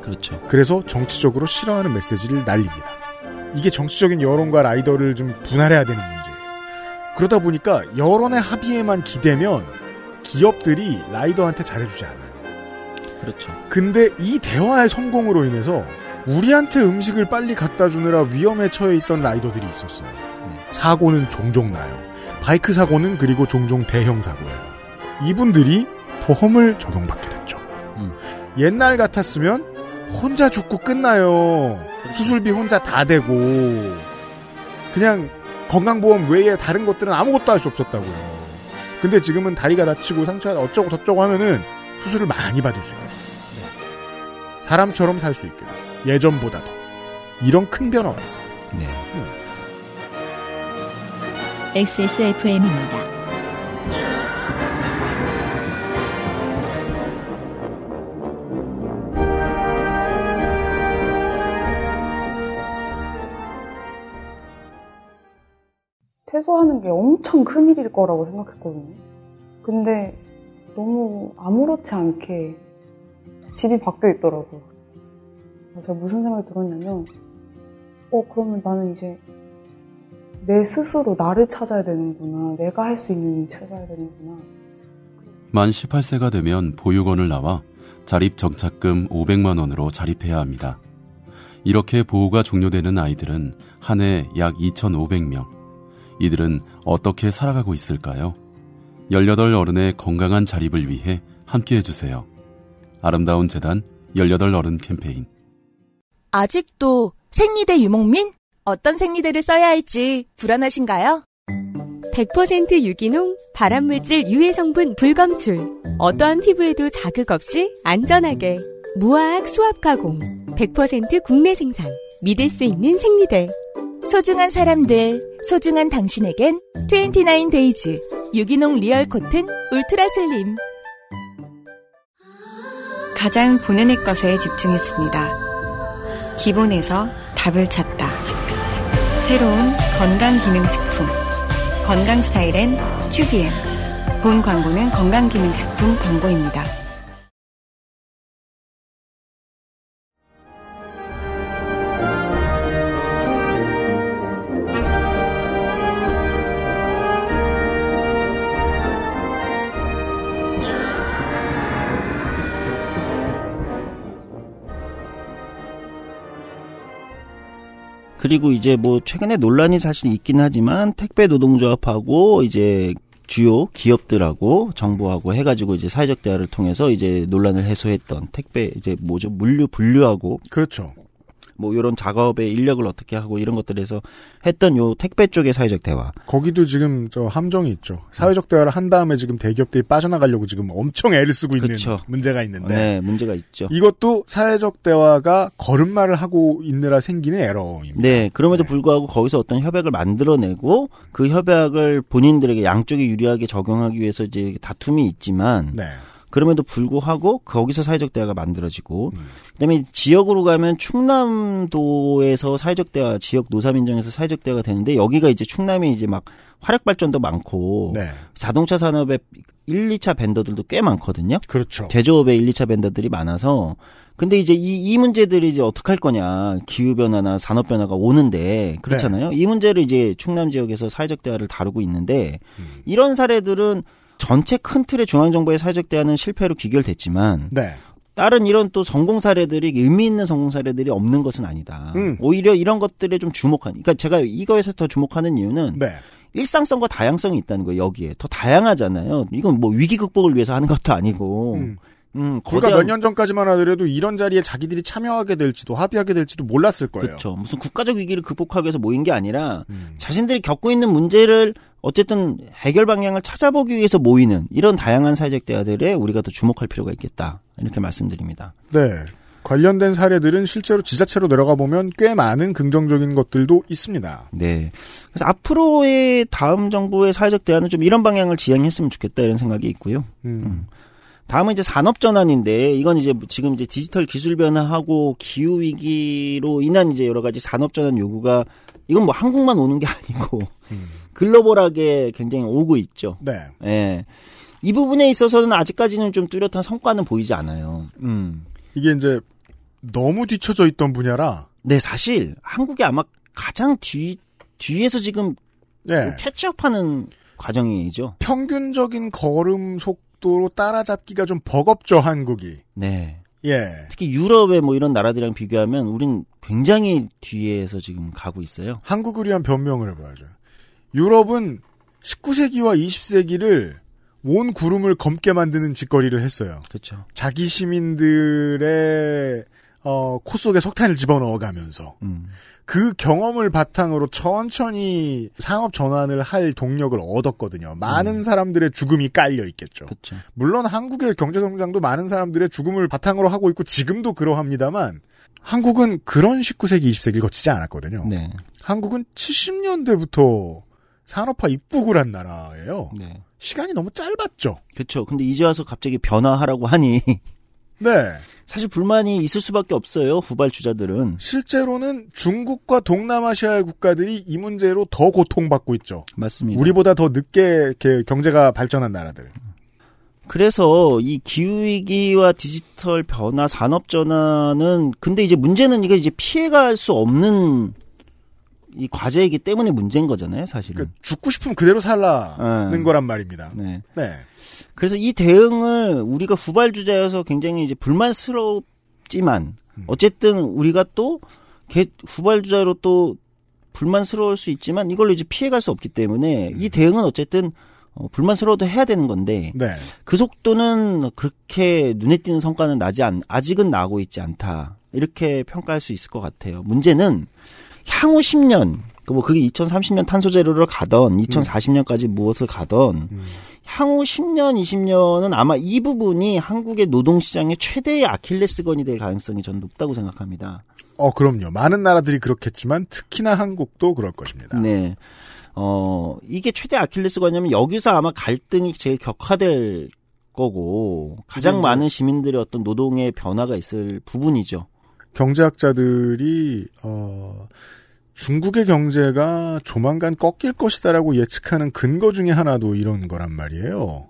그렇죠. 그래서 정치적으로 싫어하는 메시지를 날립니다. 이게 정치적인 여론과 라이더를 좀 분할해야 되는. 그러다 보니까 여론의 합의에만 기대면 기업들이 라이더한테 잘해주지 않아요. 그렇죠. 근데 이 대화의 성공으로 인해서 우리한테 음식을 빨리 갖다 주느라 위험에 처해 있던 라이더들이 있었어요. 사고는 종종 나요. 바이크 사고는 그리고 종종 대형 사고예요. 이분들이 보험을 적용받게 됐죠. 음. 옛날 같았으면 혼자 죽고 끝나요. 수술비 혼자 다 되고 그냥 건강보험 외에 다른 것들은 아무것도 할 수 없었다고요. 근데 지금은 다리가 다치고 상처가 어쩌고 저쩌고 하면은 수술을 많이 받을 수 있게 됐어요. 사람처럼 살 수 있게 됐어요. 예전보다 더. 이런 큰 변화가 있습니다. 네. XSFM입니다. 퇴소하는 게 엄청 큰 일일 거라고 생각했거든요. 근데 너무 아무렇지 않게 집이 바뀌어 있더라고요. 제가 무슨 생각이 들었냐면, 어, 그러면 나는 이제 내 스스로 나를 찾아야 되는구나. 내가 할 수 있는 일 찾아야 되는구나. 만 18세가 되면 보육원을 나와 자립 정착금 500만 원으로 자립해야 합니다. 이렇게 보호가 종료되는 아이들은 한 해 약 2,500명. 이들은 어떻게 살아가고 있을까요? 18 어른의 건강한 자립을 위해 함께 해주세요. 아름다운 재단 18 어른 캠페인. 아직도 생리대 유목민? 어떤 생리대를 써야 할지 불안하신가요? 100% 유기농, 발암물질 유해 성분 불검출. 어떠한 피부에도 자극 없이 안전하게. 무화학 수압 가공. 100% 국내 생산. 믿을 수 있는 생리대. 소중한 사람들, 소중한 당신에겐 29days 유기농 real cotton 울트라 슬림. 가장 본연의 것에 집중했습니다. 기본에서 답을 찾다. 새로운 건강기능식품. 건강 스타일엔 튜비엠. 본 광고는 건강기능식품 광고입니다. 그리고 이제 뭐 최근에 논란이 사실 있긴 하지만 택배 노동조합하고 이제 주요 기업들하고 정부하고 해가지고 이제 사회적 대화를 통해서 이제 논란을 해소했던 택배 이제 뭐죠 물류 분류하고 그렇죠. 뭐 이런 작업의 인력을 어떻게 하고 이런 것들에서 했던 요 택배 쪽의 사회적 대화. 거기도 지금 저 함정이 있죠. 사회적 대화를 한 다음에 지금 대기업들이 빠져나가려고 지금 엄청 애를 쓰고 있는 그쵸. 문제가 있는데 네, 문제가 있죠. 이것도 사회적 대화가 걸음마를 하고 있느라 생기는 에러입니다. 네, 그럼에도 불구하고 거기서 어떤 협약을 만들어내고 그 협약을 본인들에게 양쪽이 유리하게 적용하기 위해서 이제 다툼이 있지만 네. 그럼에도 불구하고 거기서 사회적 대화가 만들어지고 음. 그다음에 지역으로 가면 충남도에서 사회적 대화, 지역 노사민정에서 사회적 대화가 되는데 여기가 이제 충남이 이제 막 화력 발전도 많고 네. 자동차 산업의 1, 2차 벤더들도 꽤 많거든요. 그렇죠. 제조업의 1, 2차 벤더들이 많아서 근데 이제 이, 이 문제들이 이제 어떻게 할 거냐. 기후 변화나 산업 변화가 오는데, 그렇잖아요. 이 문제를 이제 충남 지역에서 사회적 대화를 다루고 있는데, 이런 사례들은 전체 큰 틀의 중앙정부의 사회적 대화는 실패로 귀결됐지만, 네. 다른 이런 또 성공 사례들이 의미 있는 성공 사례들이 없는 것은 아니다. 음. 오히려 이런 것들에 좀 주목한, 그러니까 제가 이거에서 더 주목하는 이유는, 네. 일상성과 다양성이 있다는 거예요, 여기에. 더 다양하잖아요. 이건 뭐 위기 극복을 위해서 하는 것도 아니고, 음. 음, 거대한- 몇년 전까지만 하더라도 이런 자리에 자기들이 참여하게 될지도 합의하게 될지도 몰랐을 거예요. 그렇죠. 무슨 국가적 위기를 극복하기 위해서 모인 게 아니라 음. 자신들이 겪고 있는 문제를 어쨌든 해결 방향을 찾아보기 위해서 모이는 이런 다양한 사회적 대화들에 우리가 더 주목할 필요가 있겠다. 이렇게 말씀드립니다. 네. 관련된 사례들은 실제로 지자체로 내려가 보면 꽤 많은 긍정적인 것들도 있습니다. 네. 그래서 앞으로의 다음 정부의 사회적 대화는 좀 이런 방향을 지향했으면 좋겠다 이런 생각이 있고요. 음. 다음은 이제 산업 전환인데 이건 이제 지금 이제 디지털 기술 변화하고 기후 위기로 인한 이제 여러 가지 산업 전환 요구가 이건 뭐 한국만 오는 게 아니고 글로벌하게 굉장히 오고 있죠. 네. 예. 이 부분에 있어서는 아직까지는 좀 뚜렷한 성과는 보이지 않아요. 음. 이게 이제 너무 뒤쳐져 있던 분야라. 네, 사실 한국이 아마 가장 뒤 뒤에서 지금 네. 캐치업하는 과정이죠. 평균적인 걸음 속도로 따라잡기가 좀 버겁죠, 한국이. 네. 예. 특히 유럽의 뭐 이런 나라들이랑 비교하면 우린 굉장히 뒤에서 지금 가고 있어요. 한국을 위한 변명을 해봐야죠. 유럽은 19세기와 20세기를 온 구름을 검게 만드는 짓거리를 했어요. 그렇죠. 자기 시민들의 어, 코 속에 석탄을 집어넣어가면서 음. 그 경험을 바탕으로 천천히 산업 전환을 할 동력을 얻었거든요. 많은 사람들의 죽음이 깔려 있겠죠. 그렇죠. 물론 한국의 경제 성장도 많은 사람들의 죽음을 바탕으로 하고 있고 지금도 그러합니다만 한국은 그런 19세기, 20세기를 거치지 않았거든요. 네. 한국은 70년대부터 산업화 입국을 한 나라예요. 네. 시간이 너무 짧았죠. 그렇죠. 근데 이제 와서 갑자기 변화하라고 하니 네. 사실 불만이 있을 수밖에 없어요. 후발주자들은. 실제로는 중국과 동남아시아의 국가들이 이 문제로 더 고통받고 있죠. 맞습니다. 우리보다 더 늦게 경제가 발전한 나라들. 그래서 이 기후 위기와 디지털 변화, 산업 전환은 근데 이제 문제는 이게 이제 피해갈 수 없는 이 과제이기 때문에 문제인 거잖아요, 사실은. 죽고 싶으면 그대로 살라는 네. 거란 말입니다. 네. 네. 그래서 이 대응을 우리가 후발주자여서 굉장히 이제 불만스럽지만 어쨌든 우리가 또 개- 후발주자로 또 불만스러울 수 있지만 이걸로 이제 피해갈 수 없기 때문에 이 대응은 어쨌든 어, 불만스러워도 해야 되는 건데 네. 그 속도는 그렇게 눈에 띄는 성과는 나지 않 아직은 나고 있지 않다 이렇게 평가할 수 있을 것 같아요. 문제는 향후 10년 그뭐 그게 2030년 탄소 제로를 가던 2040년까지 무엇을 가던 향후 10년 20년은 아마 이 부분이 한국의 노동 시장의 최대의 아킬레스건이 될 가능성이 저는 높다고 생각합니다. 어, 그럼요. 많은 나라들이 그렇겠지만 특히나 한국도 그럴 것입니다. 네. 어, 이게 최대 아킬레스건이냐면 여기서 아마 갈등이 제일 격화될 거고 가장 이제 많은 시민들의 어떤 노동의 변화가 있을 부분이죠. 경제학자들이 어 중국의 경제가 조만간 꺾일 것이다라고 예측하는 근거 중에 하나도 이런 거란 말이에요.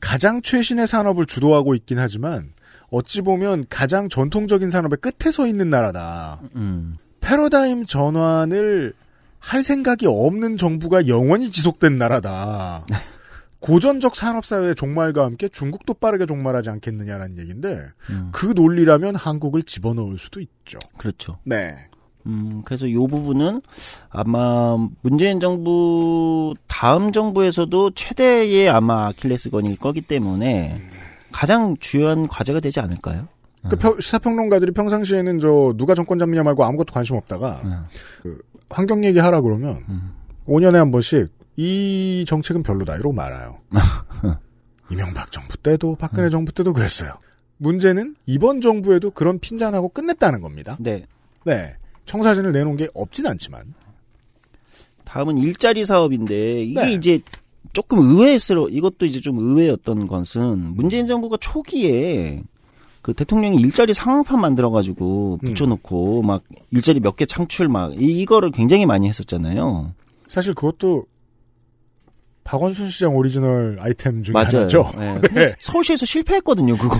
가장 최신의 산업을 주도하고 있긴 하지만 어찌 보면 가장 전통적인 산업의 끝에 서 있는 나라다. 음. 패러다임 전환을 할 생각이 없는 정부가 영원히 지속된 나라다. 고전적 산업사회의 종말과 함께 중국도 빠르게 종말하지 않겠느냐라는 얘기인데 음. 그 논리라면 한국을 집어넣을 수도 있죠. 그렇죠. 네. 음, 그래서 요 부분은 아마 문재인 정부 다음 정부에서도 최대의 아마 아킬레스건일 거기 때문에 가장 주요한 과제가 되지 않을까요? 그 평- 시사평론가들이 평상시에는 저 누가 정권 잡느냐 말고 아무것도 관심 없다가 그 환경 얘기 하라 그러면 5년에 한 번씩 이 정책은 별로다 이러고 말아요. 이명박 정부 때도 박근혜 정부 때도 그랬어요. 문제는 이번 정부에도 그런 핀잔하고 끝냈다는 겁니다. 네. 네. 청사진을 내놓은 게 없진 않지만 다음은 일자리 사업인데 이게 네. 이제 조금 의외스러 이것도 이제 좀 의외였던 것은 문재인 정부가 초기에 그 대통령이 일자리 상황판 만들어가지고 붙여놓고 막 일자리 몇 개 창출 막 이, 이거를 굉장히 많이 했었잖아요. 사실 그것도 박원순 시장 오리지널 아이템 중에 맞아요. 하나죠. 네. 근데 서울시에서 실패했거든요, 그거.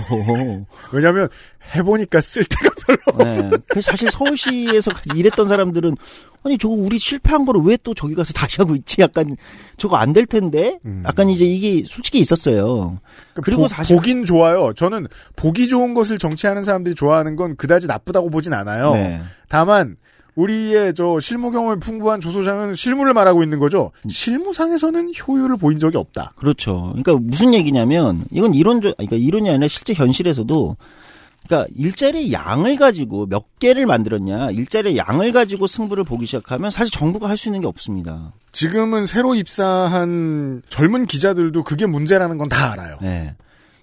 왜냐하면 해보니까 쓸데가 별로 네. 그래서 사실 서울시에서 일했던 사람들은 아니 저거 우리 실패한 거를 왜 또 저기 가서 다시 하고 있지? 약간 저거 안 될 텐데. 약간 이제 이게 솔직히 있었어요. 그리고 보, 사실 보긴 좋아요. 저는 보기 좋은 것을 정치하는 사람들이 좋아하는 건 그다지 나쁘다고 보진 않아요. 네. 다만 우리의 저 실무 경험이 풍부한 조 소장은 실무를 말하고 있는 거죠. 실무상에서는 효율을 보인 적이 없다. 그렇죠. 그러니까 무슨 얘기냐면 이건 이론적 그러니까 이론이 아니라 실제 현실에서도 그러니까 일자리 양을 가지고 몇 개를 만들었냐, 일자리 양을 가지고 승부를 보기 시작하면 사실 정부가 할 수 있는 게 없습니다. 지금은 새로 입사한 젊은 기자들도 그게 문제라는 건 다 알아요. 네.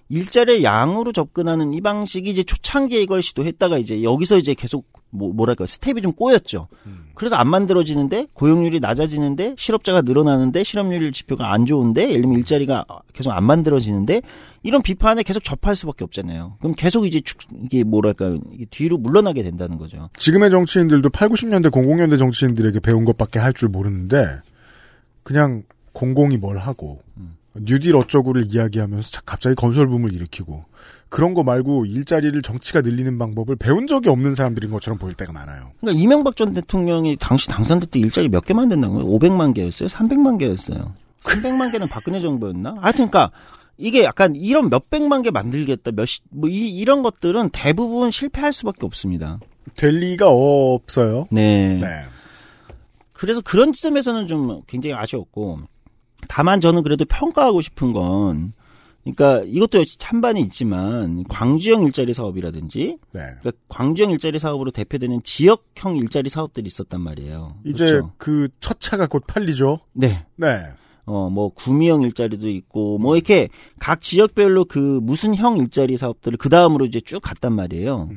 일자리 양으로 접근하는 이 방식이 이제 초창기에 이걸 시도했다가 이제 여기서 이제 계속 뭐, 뭐랄까 스텝이 좀 꼬였죠. 그래서 안 만들어지는데 고용률이 낮아지는데 실업자가 늘어나는데 실업률 지표가 안 좋은데 예를 들면 일자리가 계속 안 만들어지는데 이런 비판에 계속 접할 수밖에 없잖아요. 그럼 계속 이제 축, 이게 뭐랄까 이게 뒤로 물러나게 된다는 거죠. 지금의 정치인들도 8, 90년대, 00년대 정치인들에게 배운 것밖에 할 줄 모르는데 그냥 공공이 뭘 하고 뉴딜 어쩌고를 이야기하면서 자- 갑자기 건설붐을 일으키고 그런 거 말고 일자리를 정치가 늘리는 방법을 배운 적이 없는 사람들인 것처럼 보일 때가 많아요. 그러니까 이명박 전 대통령이 당시 당선될 때 일자리 몇 개 만든다는 거예요? 500만 개였어요? 300만 개였어요? 300만 개는 박근혜 정부였나? 하여튼 그러니까 이게 약간 이런 몇백만 개 만들겠다, 몇십, 뭐 이, 이런 것들은 대부분 실패할 수밖에 없습니다. 될 리가 없어요. 네. 네. 그래서 그런 지점에서는 좀 굉장히 아쉬웠고, 다만 저는 그래도 평가하고 싶은 건, 그러니까 이것도 역시 찬반이 있지만 광주형 일자리 사업이라든지, 네. 그러니까 광주형 일자리 사업으로 대표되는 지역형 일자리 사업들이 있었단 말이에요. 이제 그렇죠? 그첫 차가 곧 팔리죠. 네. 네. 어, 뭐, 구미형 일자리도 있고, 뭐, 이렇게 각 지역별로 그 무슨 형 일자리 사업들을 그 다음으로 이제 쭉 갔단 말이에요.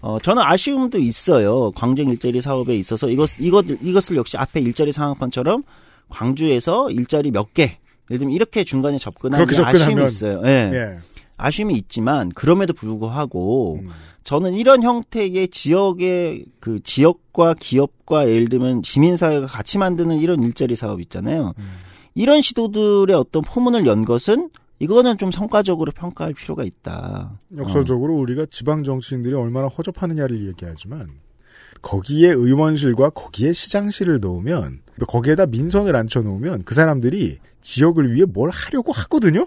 어, 저는 아쉬움도 있어요. 광주형 일자리 사업에 있어서 이것, 이것, 이것을 역시 앞에 일자리 상황판처럼 광주에서 일자리 몇 개, 예를 들면 이렇게 중간에 접근하는 아쉬움이 있어요. 예. 예. 아쉬움이 있지만, 그럼에도 불구하고, 음. 저는 이런 형태의 지역의 그 지역과 기업과 예를 들면 시민사회가 같이 만드는 이런 일자리 사업 있잖아요. 음. 이런 시도들의 어떤 포문을 연 것은 이거는 좀 성과적으로 평가할 필요가 있다. 역설적으로 우리가 지방 정치인들이 얼마나 허접하느냐를 얘기하지만 거기에 의원실과 거기에 시장실을 놓으면 거기에다 민선을 앉혀 놓으면 그 사람들이 지역을 위해 뭘 하려고 하거든요.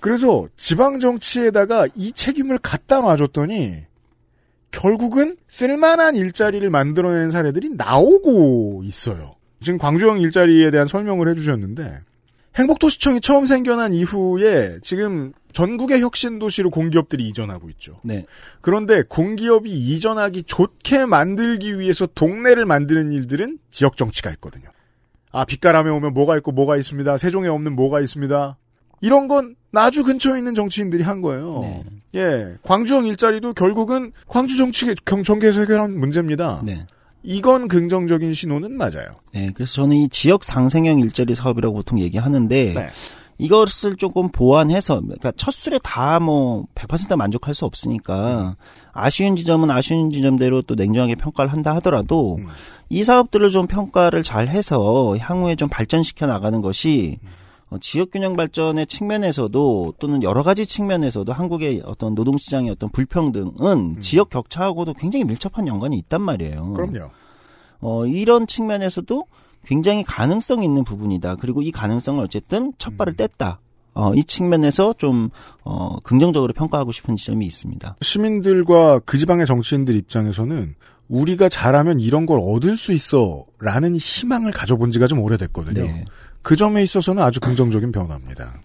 그래서 지방 정치에다가 이 책임을 갖다 놔줬더니 결국은 쓸만한 일자리를 만들어내는 사례들이 나오고 있어요. 지금 광주형 일자리에 대한 설명을 해주셨는데 행복도시청이 처음 생겨난 이후에 지금 전국의 혁신 도시로 공기업들이 이전하고 있죠. 네. 그런데 공기업이 이전하기 좋게 만들기 위해서 동네를 만드는 일들은 지역 정치가 있거든요. 아, 빛가람에 오면 뭐가 있고 뭐가 있습니다. 세종에 없는 뭐가 있습니다. 이런 건 나주 근처에 있는 정치인들이 한 거예요. 예. 광주형 일자리도 결국은 광주 정치 경 정계에서 해결한 문제입니다. 네. 이건 긍정적인 신호는 맞아요. 네, 그래서 저는 이 지역 상생형 일자리 사업이라고 보통 얘기하는데 네. 이것을 조금 보완해서 그러니까 첫 술에 다 뭐 100% 만족할 수 없으니까 아쉬운 지점은 아쉬운 지점대로 또 냉정하게 평가를 한다 하더라도 음. 이 사업들을 좀 평가를 잘 해서 향후에 좀 발전시켜 나가는 것이 어, 지역 균형 발전의 측면에서도 또는 여러 가지 측면에서도 한국의 어떤 노동 시장의 어떤 불평등은 지역 격차하고도 굉장히 밀접한 연관이 있단 말이에요. 그럼요. 어, 이런 측면에서도 굉장히 가능성 있는 부분이다. 그리고 이 가능성을 어쨌든 첫 발을 뗐다. 어, 이 측면에서 좀, 어, 긍정적으로 평가하고 싶은 지점이 있습니다. 시민들과 그 지방의 정치인들 입장에서는 우리가 잘하면 이런 걸 얻을 수 있어 라는 희망을 가져본 지가 좀 오래됐거든요. 네. 그 점에 있어서는 아주 긍정적인 변화입니다.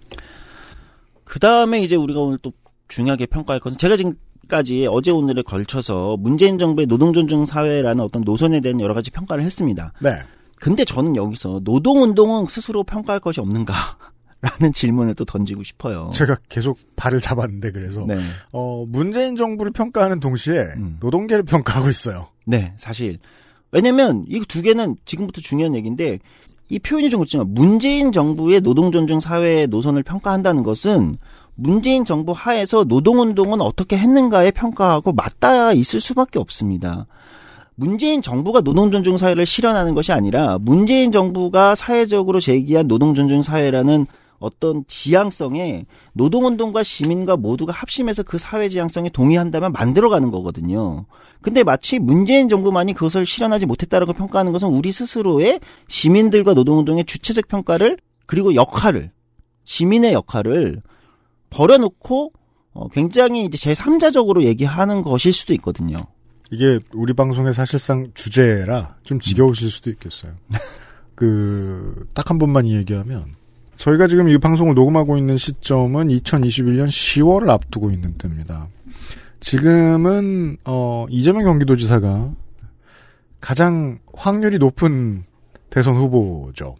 그 다음에 이제 우리가 오늘 또 중요하게 평가할 것은 제가 지금 까지 어제 오늘에 걸쳐서 문재인 정부의 노동존중 사회라는 어떤 노선에 대한 여러 가지 평가를 했습니다. 네. 근데 저는 여기서 노동운동은 스스로 평가할 것이 없는가? 라는 질문을 또 던지고 싶어요. 제가 계속 발을 잡았는데 그래서 네. 어, 문재인 정부를 평가하는 동시에 음. 노동계를 평가하고 있어요. 네, 사실. 왜냐면 이 두 개는 지금부터 중요한 얘기인데 이 표현이 좀 그렇지만 문재인 정부의 노동존중 사회 노선을 평가한다는 것은 문재인 정부 하에서 노동운동은 어떻게 했는가에 평가하고 맞닿아 있을 수밖에 없습니다. 문재인 정부가 노동존중 사회를 실현하는 것이 아니라 문재인 정부가 사회적으로 제기한 노동존중 사회라는 어떤 지향성에 노동운동과 시민과 모두가 합심해서 그 사회 지향성에 동의한다면 만들어가는 거거든요. 근데 마치 문재인 정부만이 그것을 실현하지 못했다라고 평가하는 것은 우리 스스로의 시민들과 노동운동의 주체적 평가를 그리고 역할을 시민의 역할을 버려놓고 어, 굉장히 이제 제3자적으로 얘기하는 것일 수도 있거든요. 이게 우리 방송의 사실상 주제라 좀 지겨우실 수도 있겠어요. 그, 딱 한 번만 이 얘기하면, 저희가 지금 이 방송을 녹음하고 있는 시점은 2021년 10월을 앞두고 있는 때입니다. 지금은, 어, 이재명 경기도지사가 가장 확률이 높은 대선 후보죠.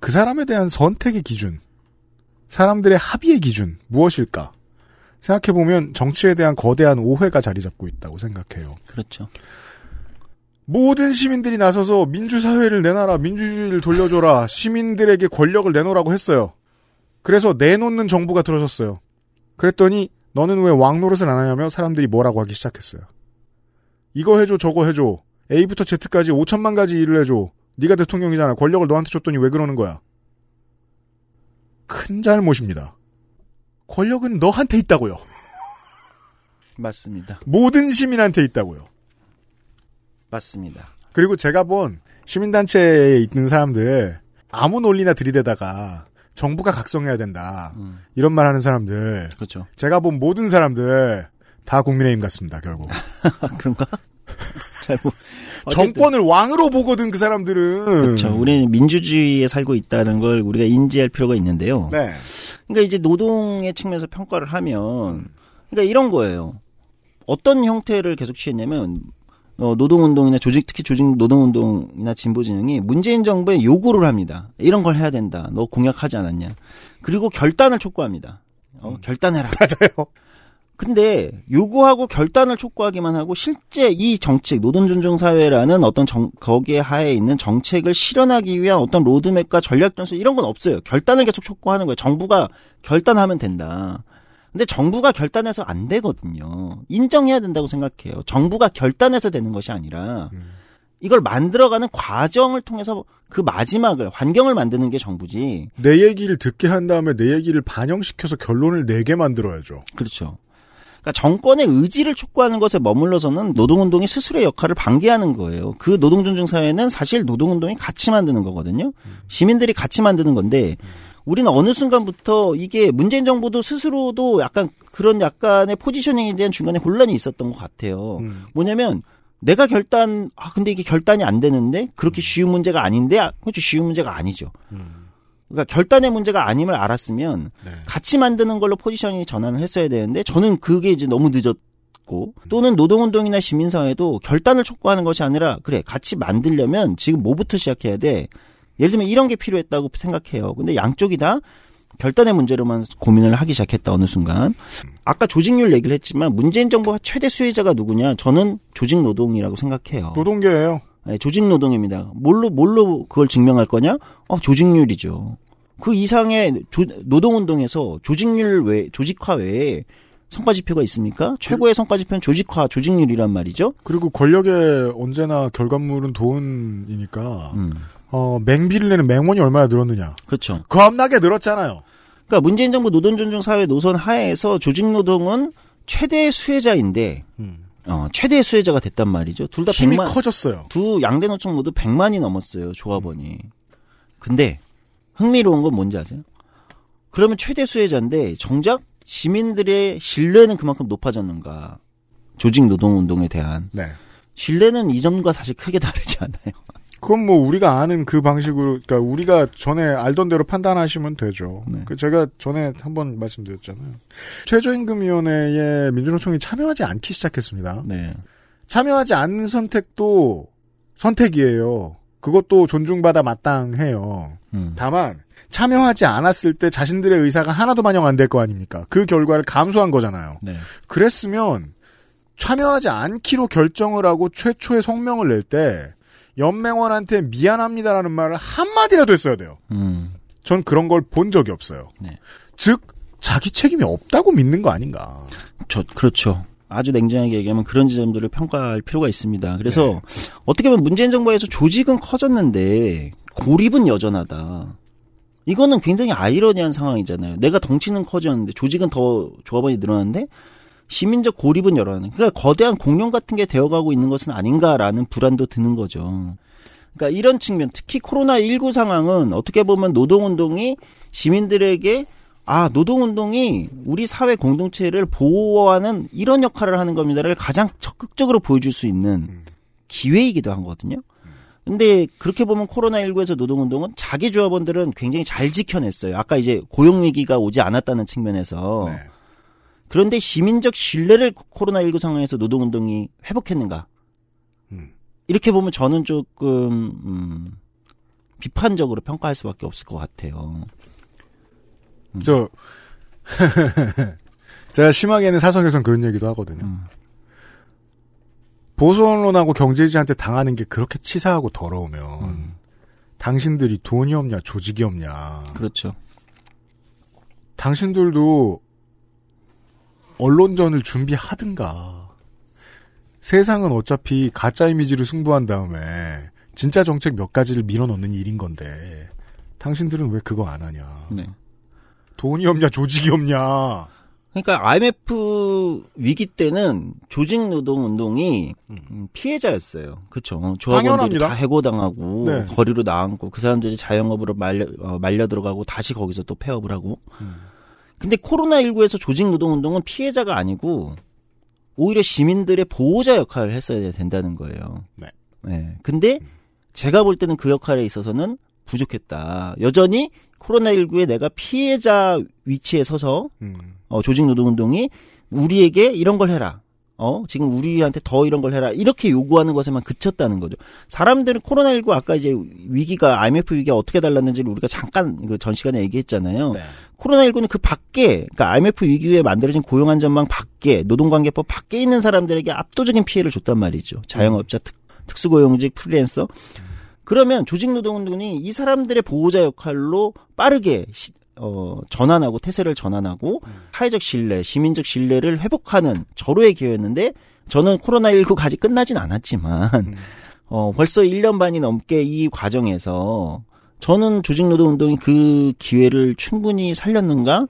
그 사람에 대한 선택의 기준, 사람들의 합의의 기준, 무엇일까? 생각해보면 정치에 대한 거대한 오해가 자리 잡고 있다고 생각해요. 그렇죠. 모든 시민들이 나서서 민주사회를 내놔라, 민주주의를 돌려줘라, 시민들에게 권력을 내놓으라고 했어요. 그래서 내놓는 정부가 들어섰어요. 그랬더니 너는 왜 왕노릇을 안 하냐며 사람들이 뭐라고 하기 시작했어요. 이거 해줘, 저거 해줘. A부터 Z까지 5천만 가지 일을 해줘. 네가 대통령이잖아. 권력을 너한테 줬더니 왜 그러는 거야? 큰 잘못입니다. 권력은 너한테 있다고요. 맞습니다. 모든 시민한테 있다고요. 맞습니다. 그리고 제가 본 시민단체에 있는 사람들 아무 논리나 들이대다가 정부가 각성해야 된다. 이런 말 하는 사람들. 그렇죠. 제가 본 모든 사람들 다 국민의힘 같습니다, 결국. 그런가? 잘못. 정권을 왕으로 보거든, 그 사람들은. 그렇죠. 우리는 민주주의에 살고 있다는 걸 우리가 인지할 필요가 있는데요. 네. 그러니까 이제 노동의 측면에서 평가를 하면, 그러니까 이런 거예요. 어떤 형태를 계속 취했냐면, 어, 노동운동이나 조직, 특히 조직 노동운동이나 진보진영이 문재인 정부에 요구를 합니다. 이런 걸 해야 된다. 너 공약하지 않았냐. 그리고 결단을 촉구합니다. 어, 결단해라. 맞아요. 근데 요구하고 결단을 촉구하기만 하고 실제 이 정책 노동 존중 사회라는 어떤 정, 거기에 하에 있는 정책을 실현하기 위한 어떤 로드맵과 전략 전술 이런 건 없어요. 결단을 계속 촉구하는 거예요. 정부가 결단하면 된다. 근데 정부가 결단해서 안 되거든요. 인정해야 된다고 생각해요. 정부가 결단해서 되는 것이 아니라 이걸 만들어가는 과정을 통해서 그 마지막을 환경을 만드는 게 정부지. 내 얘기를 듣게 한 다음에 내 얘기를 반영시켜서 결론을 내게 만들어야죠. 그렇죠. 그러니까 정권의 의지를 촉구하는 것에 머물러서는 노동운동이 스스로의 역할을 방기하는 거예요. 그 노동존중 사회는 사실 노동운동이 같이 만드는 거거든요. 시민들이 같이 만드는 건데 우리는 어느 순간부터 이게 문재인 정부도 스스로도 약간 그런 약간의 포지셔닝에 대한 중간에 혼란이 있었던 것 같아요. 뭐냐면 내가 결단 아 근데 이게 결단이 안 되는데 그렇게 쉬운 문제가 아닌데 아, 그렇죠 쉬운 문제가 아니죠. 그러니까 결단의 문제가 아님을 알았으면 같이 만드는 걸로 포지셔닝 전환을 했어야 되는데 저는 그게 이제 너무 늦었고 또는 노동운동이나 시민사회도 결단을 촉구하는 것이 아니라 그래 같이 만들려면 지금 뭐부터 시작해야 돼. 예를 들면 이런 게 필요했다고 생각해요. 근데 양쪽이 다 결단의 문제로만 고민을 하기 시작했다 어느 순간. 아까 조직률 얘기를 했지만 문재인 정부가 최대 수혜자가 누구냐? 저는 조직 노동이라고 생각해요. 노동계예요. 네, 조직 노동입니다. 뭘로 뭘로 그걸 증명할 거냐? 어, 조직률이죠. 그 이상의 조, 노동운동에서 조직률 외 조직화 외에 성과 지표가 있습니까? 최고의 성과 지표는 조직화, 조직률이란 말이죠. 그리고 권력의 언제나 결과물은 돈이니까 어, 맹비를 내는 맹원이 얼마나 늘었느냐. 그렇죠. 겁나게 늘었잖아요. 그러니까 문재인 정부 노동 존중 사회 노선 하에서 조직 노동은 최대 수혜자인데 어, 최대 수혜자가 됐단 말이죠. 둘다 힘이 100만 커졌어요. 두 양대 노총 모두 100만이 넘었어요. 조합원이. 근데 흥미로운 건 뭔지 아세요? 그러면 최대 수혜자인데 정작 시민들의 신뢰는 그만큼 높아졌는가? 조직 노동 운동에 대한 네. 신뢰는 이전과 사실 크게 다르지 않아요. 그건 뭐 우리가 아는 그 방식으로, 그러니까 우리가 전에 알던 대로 판단하시면 되죠. 그 제가 전에 한번 말씀드렸잖아요. 최저임금위원회에 민주노총이 참여하지 않기 시작했습니다. 네. 참여하지 않는 선택도 선택이에요. 그것도 존중받아 마땅해요. 다만 참여하지 않았을 때 자신들의 의사가 하나도 반영 안 될 거 아닙니까? 그 결과를 감수한 거잖아요. 네. 그랬으면 참여하지 않기로 결정을 하고 최초의 성명을 낼 때 연맹원한테 미안합니다라는 말을 한마디라도 했어야 돼요. 음. 전 그런 걸 본 적이 없어요. 네. 즉 자기 책임이 없다고 믿는 거 아닌가. 저 그렇죠. 아주 냉정하게 얘기하면 그런 지점들을 평가할 필요가 있습니다. 그래서 네. 어떻게 보면 문재인 정부에서 조직은 커졌는데 고립은 여전하다. 이거는 굉장히 아이러니한 상황이잖아요. 내가 덩치는 커졌는데 조직은 더 조합원이 늘어났는데 시민적 고립은 여전하는. 그러니까 거대한 공룡 같은 게 되어가고 있는 것은 아닌가라는 불안도 드는 거죠. 그러니까 이런 측면, 특히 코로나 19 상황은 어떻게 보면 노동 운동이 시민들에게 아, 노동운동이 우리 사회 공동체를 보호하는 이런 역할을 하는 겁니다를 가장 적극적으로 보여줄 수 있는 기회이기도 하거든요. 근데 그렇게 보면 코로나19에서 노동운동은 자기 조합원들은 굉장히 잘 지켜냈어요. 아까 이제 고용위기가 오지 않았다는 측면에서. 그런데 시민적 신뢰를 코로나19 상황에서 노동운동이 회복했는가? 이렇게 보면 저는 조금, 음, 비판적으로 평가할 수밖에 없을 것 같아요. 저 제가 심하게는 사석에선 그런 얘기도 하거든요. 음. 보수 언론하고 경제지한테 당하는 게 그렇게 치사하고 더러우면 당신들이 돈이 없냐 조직이 없냐. 그렇죠. 당신들도 언론전을 준비하든가. 세상은 어차피 가짜 이미지를 승부한 다음에 진짜 정책 몇 가지를 밀어넣는 일인 건데 당신들은 왜 그거 안 하냐. 네. 돈이 없냐 조직이 없냐. 그러니까 IMF 위기 때는 조직 노동 운동이 음, 피해자였어요. 그렇죠. 조합원들이 당연합니다. 다 해고당하고 네. 거리로 나앉고 그 사람들이 자영업으로 말려 어, 말려 들어가고 다시 거기서 또 폐업을 하고. 근데 코로나 19에서 조직 노동 운동은 피해자가 아니고 오히려 시민들의 보호자 역할을 했어야 된다는 거예요. 네. 네. 근데 제가 볼 때는 그 역할에 있어서는 부족했다. 여전히 코로나19에 내가 피해자 위치에 서서 어, 조직 노동 운동이 우리에게 이런 걸 해라. 어, 지금 우리한테 더 이런 걸 해라. 이렇게 요구하는 것에만 그쳤다는 거죠. 사람들은 코로나19 아까 이제 위기가 IMF 위기가 어떻게 달랐는지를 우리가 잠깐 그 전 시간에 얘기했잖아요. 코로나19는 그 밖에, 그러니까 IMF 위기 후에 만들어진 고용안전망 밖에, 노동관계법 밖에 있는 사람들에게 압도적인 피해를 줬단 말이죠. 자영업자, 특, 특수고용직, 프리랜서. 그러면 조직노동운동이 이 사람들의 보호자 역할로 빠르게 시- 어, 전환하고 태세를 전환하고 사회적 신뢰, 시민적 신뢰를 회복하는 절호의 기회였는데 저는 코로나19가 아직 끝나진 않았지만 어, 벌써 1년 반이 넘게 이 과정에서 저는 조직노동운동이 그 기회를 충분히 살렸는가?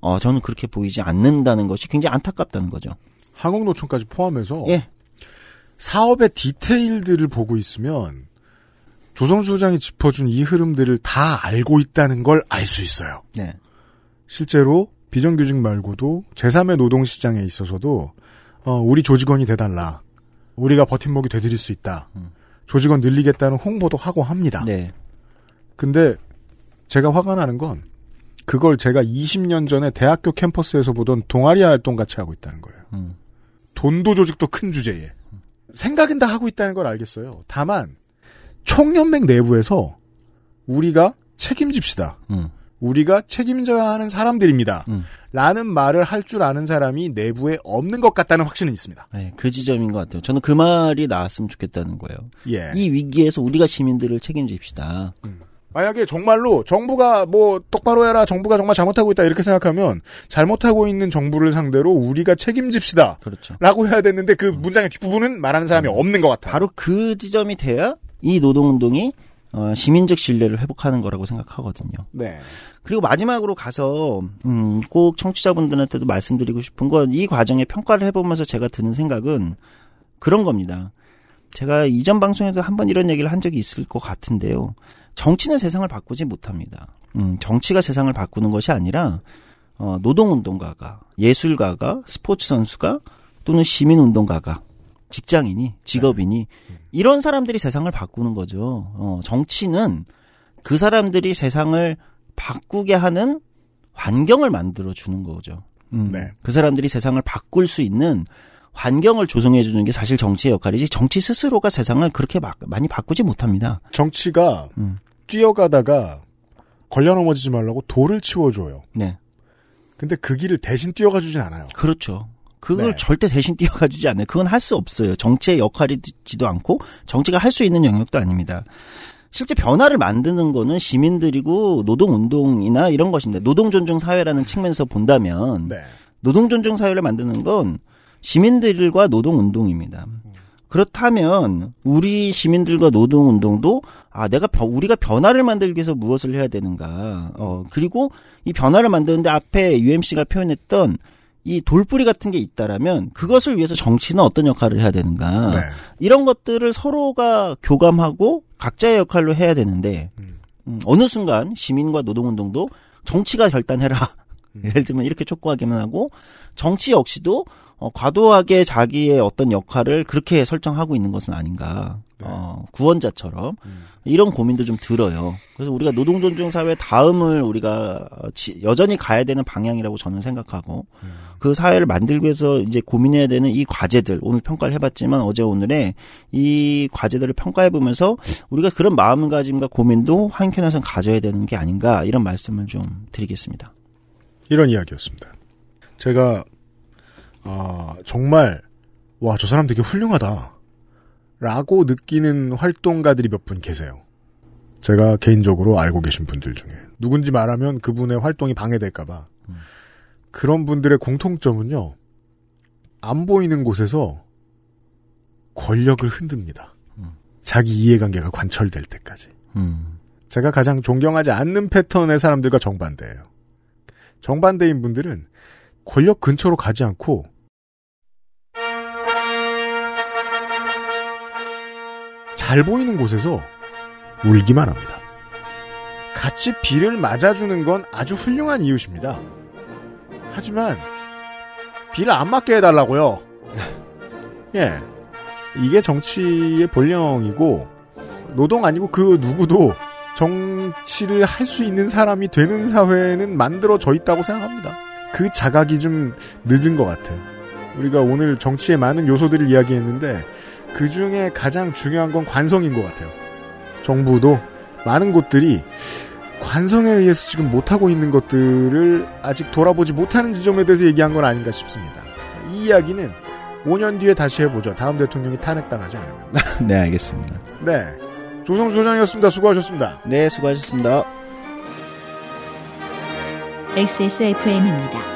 어, 저는 그렇게 보이지 않는다는 것이 굉장히 안타깝다는 거죠. 한국노총까지 포함해서 예. 사업의 디테일들을 보고 있으면 조성수 소장이 짚어준 이 흐름들을 다 알고 있다는 걸 알 수 있어요. 네. 실제로 비정규직 말고도 제3의 노동시장에 있어서도 어, 우리 조직원이 돼달라. 우리가 버팀목이 돼드릴 수 있다. 조직원 늘리겠다는 홍보도 하고 합니다. 네. 근데 제가 화가 나는 건 그걸 제가 20년 전에 대학교 캠퍼스에서 보던 동아리 활동 같이 하고 있다는 거예요. 음. 돈도 조직도 큰 주제에. 생각은 다 하고 있다는 걸 알겠어요. 다만 총연맹 내부에서 우리가 책임집시다. 음. 우리가 책임져야 하는 사람들입니다. 라는 말을 할 줄 아는 사람이 내부에 없는 것 같다는 확신은 있습니다. 네, 그 지점인 것 같아요. 저는 그 말이 나왔으면 좋겠다는 거예요. 예. 이 위기에서 우리가 시민들을 책임집시다. 만약에 정말로 정부가 뭐 똑바로 해라, 정부가 정말 잘못하고 있다 이렇게 생각하면 잘못하고 있는 정부를 상대로 우리가 책임집시다. 그렇죠. 라고 해야 됐는데 그 문장의 뒷부분은 말하는 사람이 없는 것 같아요. 바로 그 지점이 돼야 이 노동운동이 어, 시민적 신뢰를 회복하는 거라고 생각하거든요. 네. 그리고 마지막으로 가서 음, 꼭 청취자분들한테도 말씀드리고 싶은 건 이 과정에 평가를 해보면서 제가 드는 생각은 그런 겁니다. 제가 이전 방송에도 한 번 이런 얘기를 한 적이 있을 것 같은데요. 정치는 세상을 바꾸지 못합니다. 음, 정치가 세상을 바꾸는 것이 아니라 어, 노동운동가가, 예술가가, 스포츠 선수가 또는 시민운동가가, 직장인이, 직업인이 이런 사람들이 세상을 바꾸는 거죠. 어, 정치는 그 사람들이 세상을 바꾸게 하는 환경을 만들어 주는 거죠. 음, 네. 그 사람들이 세상을 바꿀 수 있는 환경을 조성해 주는 게 사실 정치의 역할이지 정치 스스로가 세상을 그렇게 막, 많이 바꾸지 못합니다. 정치가 뛰어가다가 걸려 넘어지지 말라고 돌을 치워줘요. 네. 근데 그 길을 대신 뛰어가 주진 않아요. 그렇죠. 그걸 네. 절대 대신 띄워가주지 않아요. 그건 할 수 없어요. 정치의 역할이지도 않고 정치가 할 수 있는 영역도 아닙니다. 실제 변화를 만드는 거는 시민들이고 노동운동이나 이런 것인데 노동존중 사회라는 측면에서 본다면 네. 노동존중 사회를 만드는 건 시민들과 노동운동입니다. 그렇다면 우리 시민들과 노동운동도 아 내가 변- 우리가 변화를 만들기 위해서 무엇을 해야 되는가 어 그리고 이 변화를 만드는데 앞에 UMC가 표현했던 이 돌뿌리 같은 게 있다라면 그것을 위해서 정치는 어떤 역할을 해야 되는가. 네. 이런 것들을 서로가 교감하고 각자의 역할로 해야 되는데 음, 어느 순간 시민과 노동운동도 정치가 결단해라. 예를 들면 이렇게 촉구하기만 하고 정치 역시도 어, 과도하게 자기의 어떤 역할을 그렇게 설정하고 있는 것은 아닌가. 어, 구원자처럼. 이런 고민도 좀 들어요. 그래서 우리가 노동 존중 사회 다음을 우리가 어, 지- 여전히 가야 되는 방향이라고 저는 생각하고 그 사회를 만들기 위해서 이제 고민해야 되는 이 과제들 오늘 평가를 해봤지만 어제 오늘에 이 과제들을 평가해 보면서 우리가 그런 마음가짐과 고민도 한켠에선 가져야 되는 게 아닌가 이런 말씀을 좀 드리겠습니다. 이런 이야기였습니다. 제가 아, 정말 와 저 사람 되게 훌륭하다 라고 느끼는 활동가들이 몇 분 계세요. 제가 개인적으로 알고 계신 분들 중에 누군지 말하면 그분의 활동이 방해될까봐 그런 분들의 공통점은요 안 보이는 곳에서 권력을 흔듭니다. 자기 이해관계가 관철될 때까지. 음. 제가 가장 존경하지 않는 패턴의 사람들과 정반대예요. 정반대인 분들은 권력 근처로 가지 않고 잘 보이는 곳에서 울기만 합니다. 같이 비를 맞아주는 건 아주 훌륭한 이웃입니다. 하지만 비를 안 맞게 해달라고요. 예, 이게 정치의 본령이고 노동 아니고 그 누구도 정치를 할 수 있는 사람이 되는 사회는 만들어져 있다고 생각합니다. 그 자각이 좀 늦은 것 같아요. 우리가 오늘 정치의 많은 요소들을 이야기했는데 그 중에 가장 중요한 건 관성인 것 같아요. 정부도 많은 곳들이 관성에 의해서 지금 못하고 있는 것들을 아직 돌아보지 못하는 지점에 대해서 얘기한 건 아닌가 싶습니다. 이 이야기는 5년 뒤에 다시 해보죠. 다음 대통령이 탄핵당하지 않으면. 네, 알겠습니다. 네. 조성수 소장이었습니다. 수고하셨습니다. 네, 수고하셨습니다. XSFM입니다.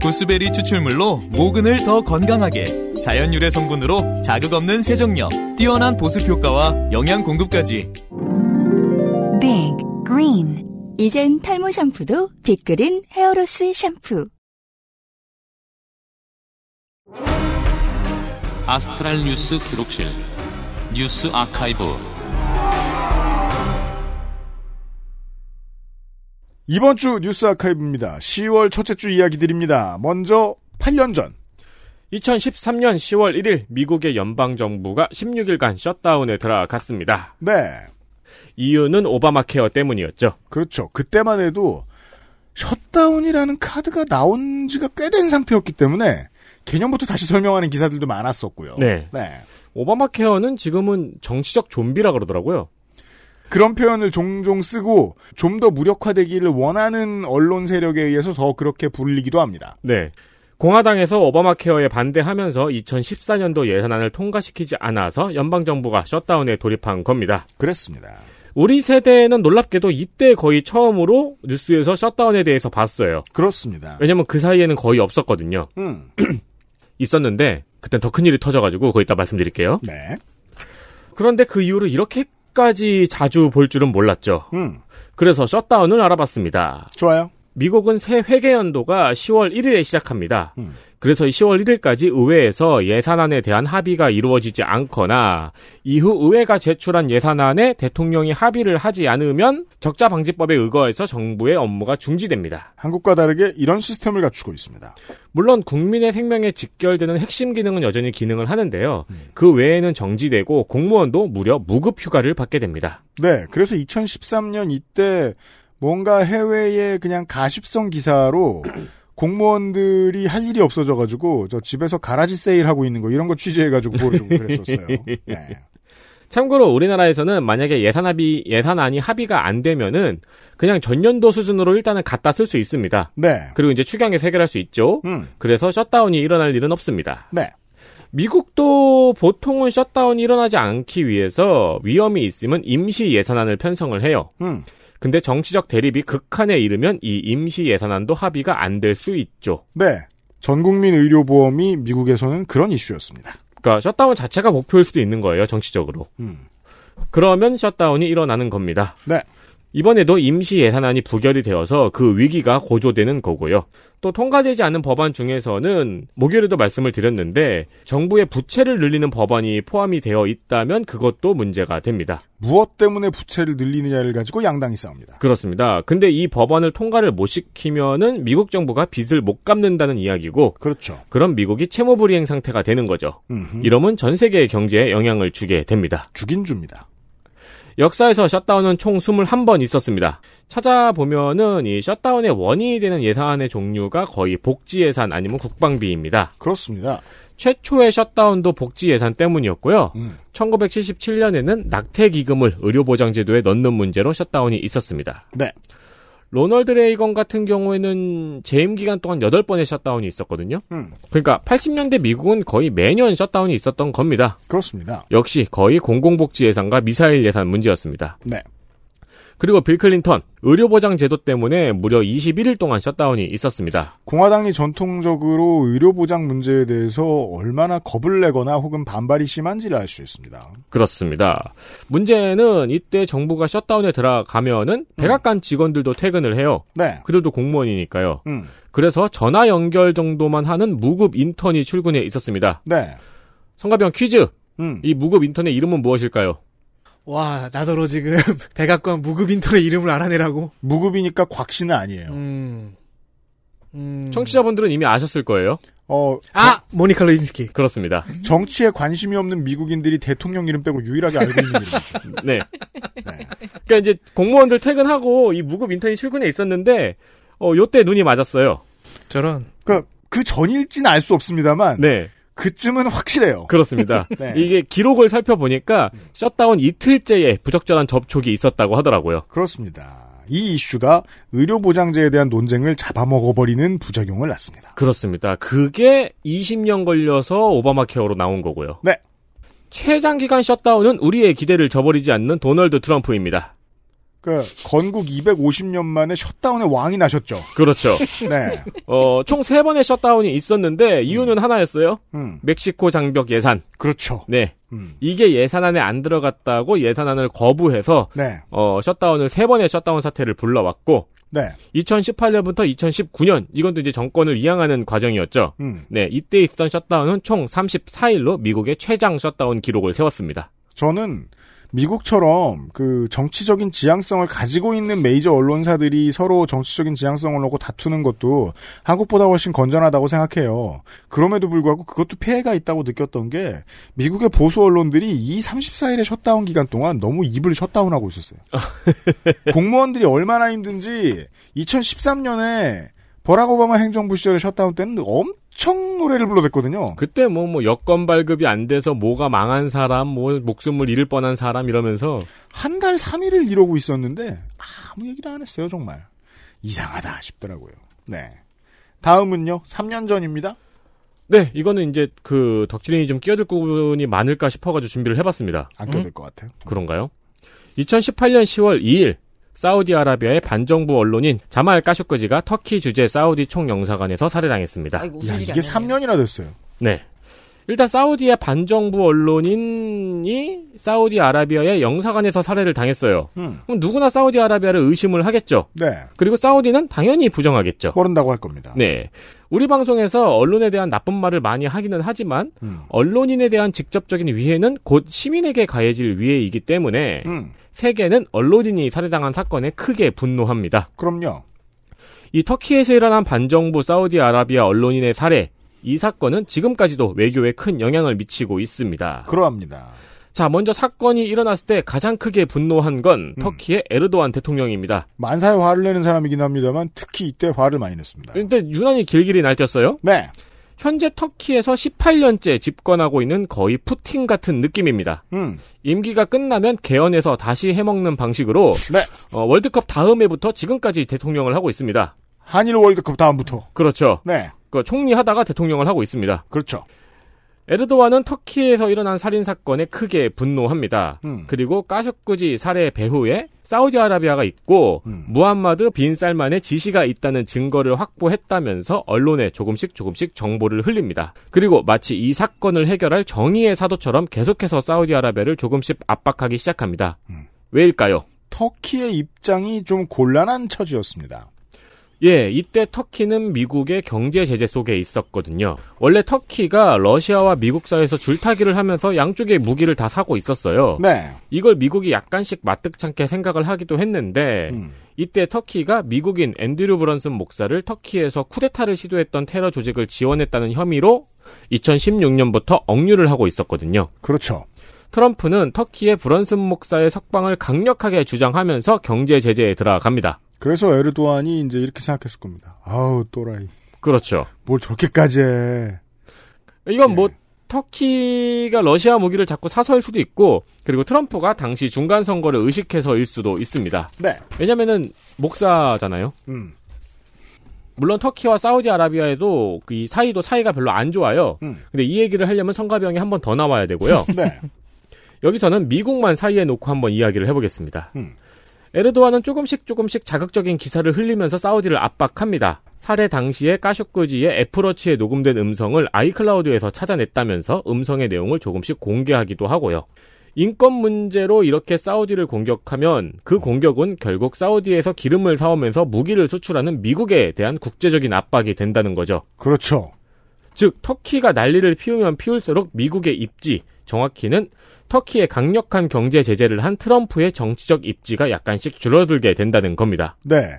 구스베리 추출물로 모근을 더 건강하게 자연 유래 성분으로 자극 없는 세정력, 뛰어난 보습 효과와 영양 공급까지. Big Green. 이젠 탈모 샴푸도 빅그린 헤어로스 샴푸. 아스트랄 뉴스 기록실 뉴스 아카이브 이번 주 뉴스 아카이브입니다. 10월 첫째 주 이야기드립니다. 먼저 8년 전 2013년 10월 1일 미국의 연방 정부가 16일간 셧다운에 들어갔습니다. 네. 이유는 오바마 케어 때문이었죠. 그렇죠. 그때만 해도 셧다운이라는 카드가 나온 지가 꽤 된 상태였기 때문에 개념부터 다시 설명하는 기사들도 많았었고요. 네. 네. 오바마 케어는 지금은 정치적 좀비라 그러더라고요. 그런 표현을 종종 쓰고 좀 더 무력화되기를 원하는 언론 세력에 의해서 더 그렇게 불리기도 합니다. 네. 공화당에서 오바마 케어에 반대하면서 2014년도 예산안을 통과시키지 않아서 연방정부가 셧다운에 돌입한 겁니다. 그랬습니다. 우리 세대는 놀랍게도 이때 거의 처음으로 뉴스에서 셧다운에 대해서 봤어요. 그렇습니다. 왜냐면 그 사이에는 거의 없었거든요. 음. 있었는데 그땐 더 큰 일이 터져가지고 그거 이따 말씀드릴게요. 네. 그런데 그 이후로 이렇게 까지 자주 볼 줄은 몰랐죠. 음. 그래서 셧다운을 알아봤습니다. 좋아요. 미국은 새 회계 연도가 10월 1일에 시작합니다. 그래서 10월 1일까지 의회에서 예산안에 대한 합의가 이루어지지 않거나 이후 의회가 제출한 예산안에 대통령이 합의를 하지 않으면 적자 방지법에 의거해서 정부의 업무가 중지됩니다. 한국과 다르게 이런 시스템을 갖추고 있습니다. 물론 국민의 생명에 직결되는 핵심 기능은 여전히 기능을 하는데요. 그 외에는 정지되고 공무원도 무려 무급 휴가를 받게 됩니다. 네, 그래서 2013년 이때 뭔가 해외에 그냥 가십성 기사로 공무원들이 할 일이 없어져가지고 저 집에서 가라지 세일 하고 있는 거 이런 거 취재해가지고 보여주고 그랬었어요. 네. 참고로 우리나라에서는 만약에 예산 합의 예산안이 합의가 안 되면은 그냥 전년도 수준으로 일단은 갖다 쓸 수 있습니다. 네. 그리고 이제 추경에 해결할 수 있죠. 음. 그래서 셧다운이 일어날 일은 없습니다. 네. 미국도 보통은 셧다운이 일어나지 않기 위해서 위험이 있으면 임시 예산안을 편성을 해요. 음. 근데 정치적 대립이 극한에 이르면 이 임시 예산안도 합의가 안 될 수 있죠. 네. 전국민 의료보험이 미국에서는 그런 이슈였습니다. 그러니까 셧다운 자체가 목표일 수도 있는 거예요, 정치적으로. 음. 그러면 셧다운이 일어나는 겁니다. 네. 이번에도 임시 예산안이 부결이 되어서 그 위기가 고조되는 거고요. 또 통과되지 않은 법안 중에서는 목요일에도 말씀을 드렸는데 정부의 부채를 늘리는 법안이 포함이 되어 있다면 그것도 문제가 됩니다. 무엇 때문에 부채를 늘리느냐를 가지고 양당이 싸웁니다. 그렇습니다. 근데 이 법안을 통과를 못 시키면은 미국 정부가 빚을 못 갚는다는 이야기고 그렇죠. 그럼 미국이 채무 불이행 상태가 되는 거죠. 음흠. 이러면 전 세계 경제에 영향을 주게 됩니다. 주긴 줍니다. 역사에서 셧다운은 총 21번 있었습니다. 찾아보면은 이 셧다운의 원인이 되는 예산의 종류가 거의 복지 예산 아니면 국방비입니다. 그렇습니다. 최초의 셧다운도 복지 예산 때문이었고요. 음. 1977년에는 낙태 기금을 의료 보장 제도에 넣는 문제로 셧다운이 있었습니다. 네. 로널드 레이건 같은 경우에는 재임 기간 동안 8번의 셧다운이 있었거든요. 음. 그러니까 80년대 미국은 거의 매년 셧다운이 있었던 겁니다. 그렇습니다. 역시 거의 공공복지 예산과 미사일 예산 문제였습니다. 네. 그리고 빌 클린턴 의료보장 제도 때문에 무려 21일 동안 셧다운이 있었습니다. 공화당이 전통적으로 의료보장 문제에 대해서 얼마나 겁을 내거나 혹은 반발이 심한지를 알 수 있습니다. 그렇습니다. 문제는 이때 정부가 셧다운에 들어가면은 백악관 직원들도 퇴근을 해요. 네. 그들도 공무원이니까요. 음. 그래서 전화 연결 정도만 하는 무급 인턴이 출근해 있었습니다. 네. 성가병 퀴즈. 음. 이 무급 인턴의 이름은 무엇일까요? 와, 나더러 지금 백악관 무급 인턴의 이름을 알아내라고. 무급이니까 곽씨는 아니에요. 음. 음. 청취자분들은 이미 아셨을 거예요. 어, 아! 모니카 르윈스키. 그렇습니다. 정치에 관심이 없는 미국인들이 대통령 이름 빼고 유일하게 알고 있는 이름이죠. 네. 그러니까 이제 공무원들 퇴근하고 이 무급 인턴이 출근해 있었는데 어 요때 눈이 맞았어요. 저런. 그, 그 전일지는 알수 없습니다만. 네. 그쯤은 확실해요. 그렇습니다. 네. 이게 기록을 살펴보니까 셧다운 이틀째에 부적절한 접촉이 있었다고 하더라고요. 그렇습니다. 이 이슈가 의료보장제에 대한 논쟁을 잡아먹어버리는 부작용을 낳습니다. 그렇습니다. 그게 20년 걸려서 오바마 케어로 나온 거고요. 네. 최장기간 셧다운은 우리의 기대를 저버리지 않는 도널드 트럼프입니다. 그 건국 250년 만에 셧다운의 왕이 나셨죠. 그렇죠. 네. 어, 총 세 번의 셧다운이 있었는데 이유는 하나였어요. 음. 멕시코 장벽 예산. 그렇죠. 네. 음. 이게 예산안에 안 들어갔다고 예산안을 거부해서 네. 어, 셧다운을 세 번의 셧다운 사태를 불러왔고 네. 2018년부터 2019년 이건 또 이제 정권을 이양하는 과정이었죠. 음. 네, 이때 있었던 셧다운은 총 34일로 미국의 최장 셧다운 기록을 세웠습니다. 저는 미국처럼 그 정치적인 지향성을 가지고 있는 메이저 언론사들이 서로 정치적인 지향성을 놓고 다투는 것도 한국보다 훨씬 건전하다고 생각해요. 그럼에도 불구하고 그것도 피해가 있다고 느꼈던 게 미국의 보수 언론들이 이 34일의 셧다운 기간 동안 너무 입을 셧다운하고 있었어요. 공무원들이 얼마나 힘든지 2013년에 버락 오바마 행정부 시절에 셧다운 때는 엄 청 노래를 불러댔거든요. 그때 뭐, 뭐, 여권 발급이 안 돼서 뭐가 망한 사람, 뭐, 목숨을 잃을 뻔한 사람 이러면서. 한 달 3일을 이러고 있었는데, 아무 얘기도 안 했어요, 정말. 이상하다 싶더라고요. 네. 다음은요, 3년 전입니다. 네, 이거는 이제 그 덕질인이 좀 끼어들 부분이 많을까 싶어가지고 준비를 해봤습니다. 안 껴들 것 같아요. 그런가요? 2018년 10월 2일 사우디아라비아의 반정부 언론인 자말 까쇼끄지가 터키 주재 사우디 총영사관에서 살해당했습니다. 야, 이게 3년이나 됐어요. 네. 일단 사우디의 반정부 언론인이 사우디아라비아의 영사관에서 살해를 당했어요. 음. 그럼 누구나 사우디아라비아를 의심을 하겠죠. 네. 그리고 사우디는 당연히 부정하겠죠. 모른다고 할 겁니다. 네. 우리 방송에서 언론에 대한 나쁜 말을 많이 하기는 하지만 음. 언론인에 대한 직접적인 위해는 곧 시민에게 가해질 위해이기 때문에 음. 세계는 언론인이 살해당한 사건에 크게 분노합니다. 그럼요. 이 터키에서 일어난 반정부 사우디아라비아 언론인의 살해 이 사건은 지금까지도 외교에 큰 영향을 미치고 있습니다. 그러합니다. 자, 먼저 사건이 일어났을 때 가장 크게 분노한 건 터키의 에르도안 대통령입니다. 만사에 화를 내는 사람이긴 합니다만 특히 이때 화를 많이 냈습니다. 근데 유난히 길길이 날뛰었어요. 네. 현재 터키에서 18년째 집권하고 있는 거의 푸틴 같은 느낌입니다. 음. 임기가 끝나면 개헌해서 다시 해먹는 방식으로 네. 어, 월드컵 다음 해부터 지금까지 대통령을 하고 있습니다. 한일 월드컵 다음부터. 그렇죠. 네. 그 총리 하다가 대통령을 하고 있습니다. 그렇죠. 에르도안은 터키에서 일어난 살인 사건에 크게 분노합니다. 음. 그리고 까슈꾸지 살해 배후에 사우디아라비아가 있고 음. 무함마드 빈 살만의 지시가 있다는 증거를 확보했다면서 언론에 조금씩 조금씩 정보를 흘립니다. 그리고 마치 이 사건을 해결할 정의의 사도처럼 계속해서 사우디아라비아를 조금씩 압박하기 시작합니다. 음. 왜일까요? 터키의 입장이 좀 곤란한 처지였습니다. 예, 이때 터키는 미국의 경제 제재 속에 있었거든요. 원래 터키가 러시아와 미국 사이에서 줄타기를 하면서 양쪽의 무기를 다 사고 있었어요. 네. 이걸 미국이 약간씩 마뜩찮게 생각을 하기도 했는데 음. 이때 터키가 미국인 앤드류 브런슨 목사를 터키에서 쿠데타를 시도했던 테러 조직을 지원했다는 혐의로 2016년부터 억류를 하고 있었거든요. 그렇죠. 트럼프는 터키의 브런슨 목사의 석방을 강력하게 주장하면서 경제 제재에 들어갑니다. 그래서 에르도안이 이제 이렇게 생각했을 겁니다. 아우 또라이. 그렇죠. 뭘 저렇게까지 해. 이건 뭐 터키가 러시아 무기를 자꾸 사서일 수도 있고 그리고 트럼프가 당시 중간 선거를 의식해서일 수도 있습니다. 네. 왜냐면은 목사잖아요. 음. 물론 터키와 사우디아라비아에도 그이 사이도 사이가 별로 안 좋아요. 음. 근데 이 얘기를 하려면 성가병이 한 번 더 나와야 되고요. 네. 여기서는 미국만 사이에 놓고 한번 이야기를 해보겠습니다. 음. 에르도안은 조금씩 조금씩 자극적인 기사를 흘리면서 사우디를 압박합니다. 살해 당시에 까슈꾸지의 애플워치에 녹음된 음성을 아이클라우드에서 찾아냈다면서 음성의 내용을 조금씩 공개하기도 하고요. 인권 문제로 이렇게 사우디를 공격하면 그 공격은 결국 사우디에서 기름을 사오면서 무기를 수출하는 미국에 대한 국제적인 압박이 된다는 거죠. 그렇죠. 즉 터키가 난리를 피우면 피울수록 미국의 입지, 정확히는 터키의 강력한 경제 제재를 한 트럼프의 정치적 입지가 약간씩 줄어들게 된다는 겁니다. 네.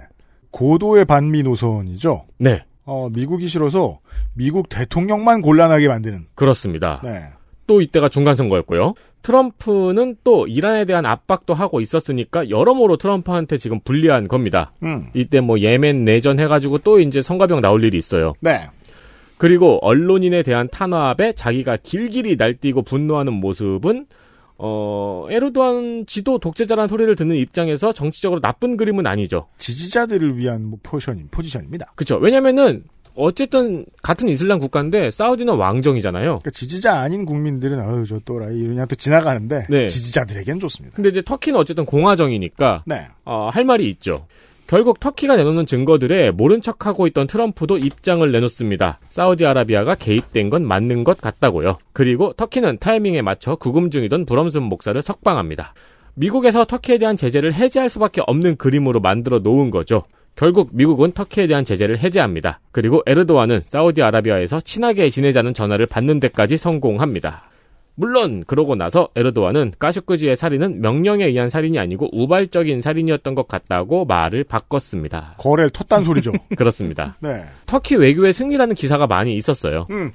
고도의 반미 노선이죠. 네. 어, 미국이 싫어서 미국 대통령만 곤란하게 만드는. 그렇습니다. 네. 또 이때가 중간 선거였고요. 트럼프는 또 이란에 대한 압박도 하고 있었으니까 여러모로 트럼프한테 지금 불리한 겁니다. 음. 이때 뭐 예멘 내전 해가지고 또 이제 성가병 나올 일이 있어요. 네. 그리고 언론인에 대한 탄압에 자기가 길길이 날뛰고 분노하는 모습은 어 에르도안 지도 독재자라는 소리를 듣는 입장에서 정치적으로 나쁜 그림은 아니죠. 지지자들을 위한 뭐 포션, 포지션입니다. 그렇죠. 왜냐면은 어쨌든 같은 이슬람 국가인데 사우디는 왕정이잖아요. 그러니까 지지자 아닌 국민들은 아유 저 또라이 그냥 또 지나가는데 네. 지지자들에겐 좋습니다. 근데 이제 터키는 어쨌든 공화정이니까 네. 어, 할 말이 있죠. 결국 터키가 내놓는 증거들에 모른 척하고 있던 트럼프도 입장을 내놓습니다. 사우디아라비아가 개입된 건 맞는 것 같다고요. 그리고 터키는 타이밍에 맞춰 구금 중이던 브럼슨 목사를 석방합니다. 미국에서 터키에 대한 제재를 해제할 수밖에 없는 그림으로 만들어 놓은 거죠. 결국 미국은 터키에 대한 제재를 해제합니다. 그리고 에르도안은 사우디아라비아에서 친하게 지내자는 전화를 받는 데까지 성공합니다. 물론 그러고 나서 에르도안은 까슈크지의 살인은 명령에 의한 살인이 아니고 우발적인 살인이었던 것 같다고 말을 바꿨습니다. 거래를 텄단 소리죠. 그렇습니다. 네. 터키 외교의 승리라는 기사가 많이 있었어요. 음.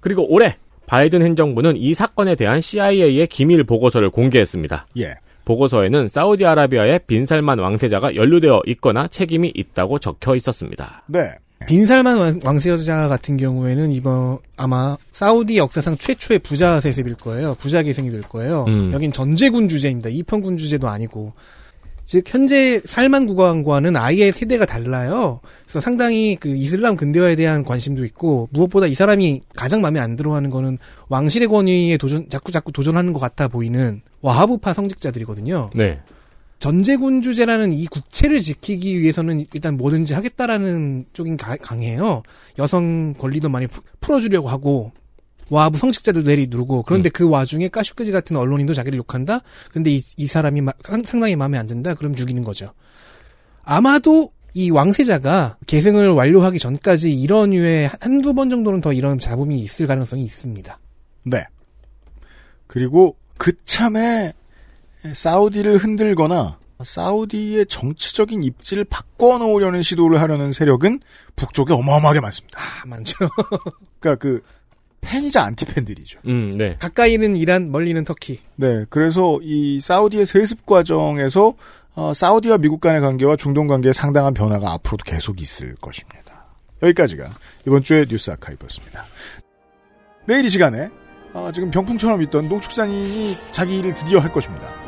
그리고 올해 바이든 행정부는 이 사건에 대한 CIA의 기밀 보고서를 공개했습니다. 예. 보고서에는 사우디아라비아의 빈살만 왕세자가 연루되어 있거나 책임이 있다고 적혀 있었습니다. 네. 빈살만 왕- 왕세자 같은 경우에는 이번 아마 사우디 역사상 최초의 부자 세습일 거예요. 부자 계승이 될 거예요. 음. 여긴 전제군 주제입니다. 이평군 주제도 아니고. 즉 현재 살만 국왕과는 아예 세대가 달라요. 그래서 상당히 그 이슬람 근대화에 대한 관심도 있고 무엇보다 이 사람이 가장 마음에 안 들어하는 거는 왕실의 권위에 도전 자꾸 자꾸 도전하는 것 같아 보이는 와하부파 성직자들이거든요. 네. 전제군주제라는 이 국채를 지키기 위해서는 일단 뭐든지 하겠다라는 쪽인 가- 강해요. 여성 권리도 많이 푸- 풀어주려고 하고 와부 성직자들도 내리 누르고 그런데 그 와중에 까슈크지 같은 언론인도 자기를 욕한다. 근데 이, 이 사람이 마- 상당히 마음에 안 든다. 그럼 죽이는 거죠. 아마도 이 왕세자가 계승을 완료하기 전까지 이런 류의 한두 번 정도는 더 이런 잡음이 있을 가능성이 있습니다. 네. 그리고 그참에 사우디를 흔들거나 사우디의 정치적인 입지를 바꿔놓으려는 시도를 하려는 세력은 북쪽에 어마어마하게 많습니다. 아, 많죠. 그러니까 그 팬이자 안티팬들이죠. 음, 네. 가까이는 이란, 멀리는 터키. 네, 그래서 이 사우디의 세습 과정에서 어, 사우디와 미국 간의 관계와 중동 관계에 상당한 변화가 앞으로도 계속 있을 것입니다. 여기까지가 이번 주의 뉴스 아카이브였습니다. 내일 이 시간에 어, 지금 병풍처럼 있던 농축산인이 자기 일을 드디어 할 것입니다.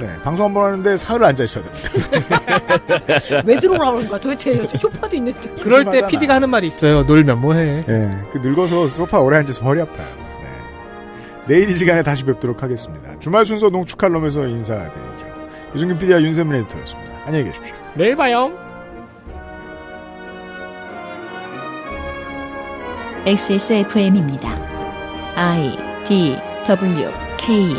네, 방송 한 번 하는데 사흘을 앉아 있어야 됩니다. 왜 들어오라 그런 거야? 도대체 요즘 쇼파도 있는데. 그럴 때. PD가 하는 말이 있어요. 놀면 뭐해. 네, 그 늙어서 소파 오래 앉아서 허리 아파요. 네. 내일 이 시간에 다시 뵙도록 하겠습니다. 주말 순서 농축칼럼에서 인사드리죠. 유승균 PD와 윤세민 에디터였습니다. 안녕히 계십시오. 내일 봐요. XSFM입니다. I D W K